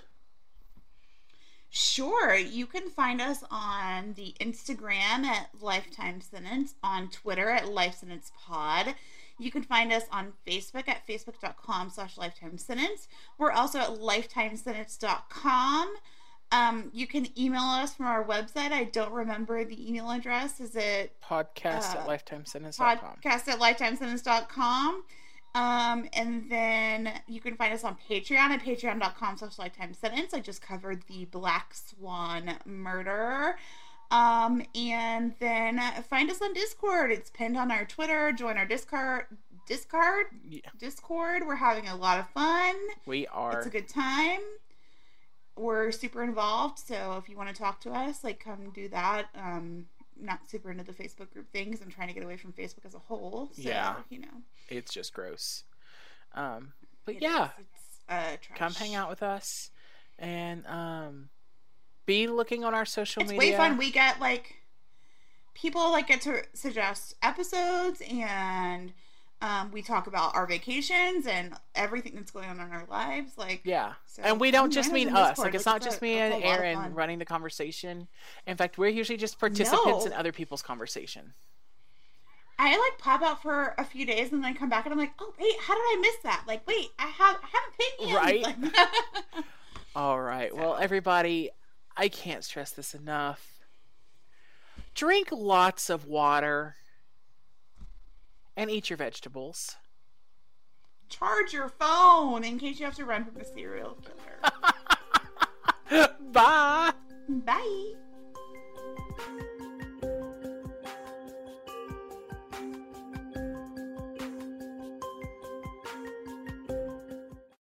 Sure. You can find us on the Instagram at Lifetime Sentence, on Twitter at Life Sentence Pod. You can find us on Facebook at facebook.com slash lifetime sentence. We're also at lifetimesentence.com. Um, you can email us from our website. I don't remember the email address. Is it podcast Uh, at lifetimesentence.com? podcast at lifetimesentence.com? Um, and then you can find us on Patreon at patreon.com slash lifetime sentence. I just covered the Black Swan murder. Um, and then find us on Discord. It's pinned on our Twitter. Join our Discord. Discord? Yeah, Discord. We're having a lot of fun. we are. It's a good time. We're super involved, so if you want to talk to us, like come do that. Um, not super into the Facebook group thing because I'm trying to get away from Facebook as a whole. So, Yeah. you know. It's just gross. Um, but it yeah, it's uh, trash. come hang out with us and um, be looking on our social It's media. way fun. We get like people like get to suggest episodes and um, we talk about our vacations and everything that's going on in our lives. Like Yeah. So and we don't just mean us. Discord. Like it's not just me and a lot of Aaron running the conversation. In fact, we're usually just participants No. in other people's conversation. I like pop out for a few days and then I come back and I'm like, oh wait, how did I miss that? Like, wait, I have I have opinions. Right. Like- All right. Well, everybody, I can't stress this enough. Drink lots of water and eat your vegetables. Charge your phone in case you have to run from the serial killer. Bye. Bye.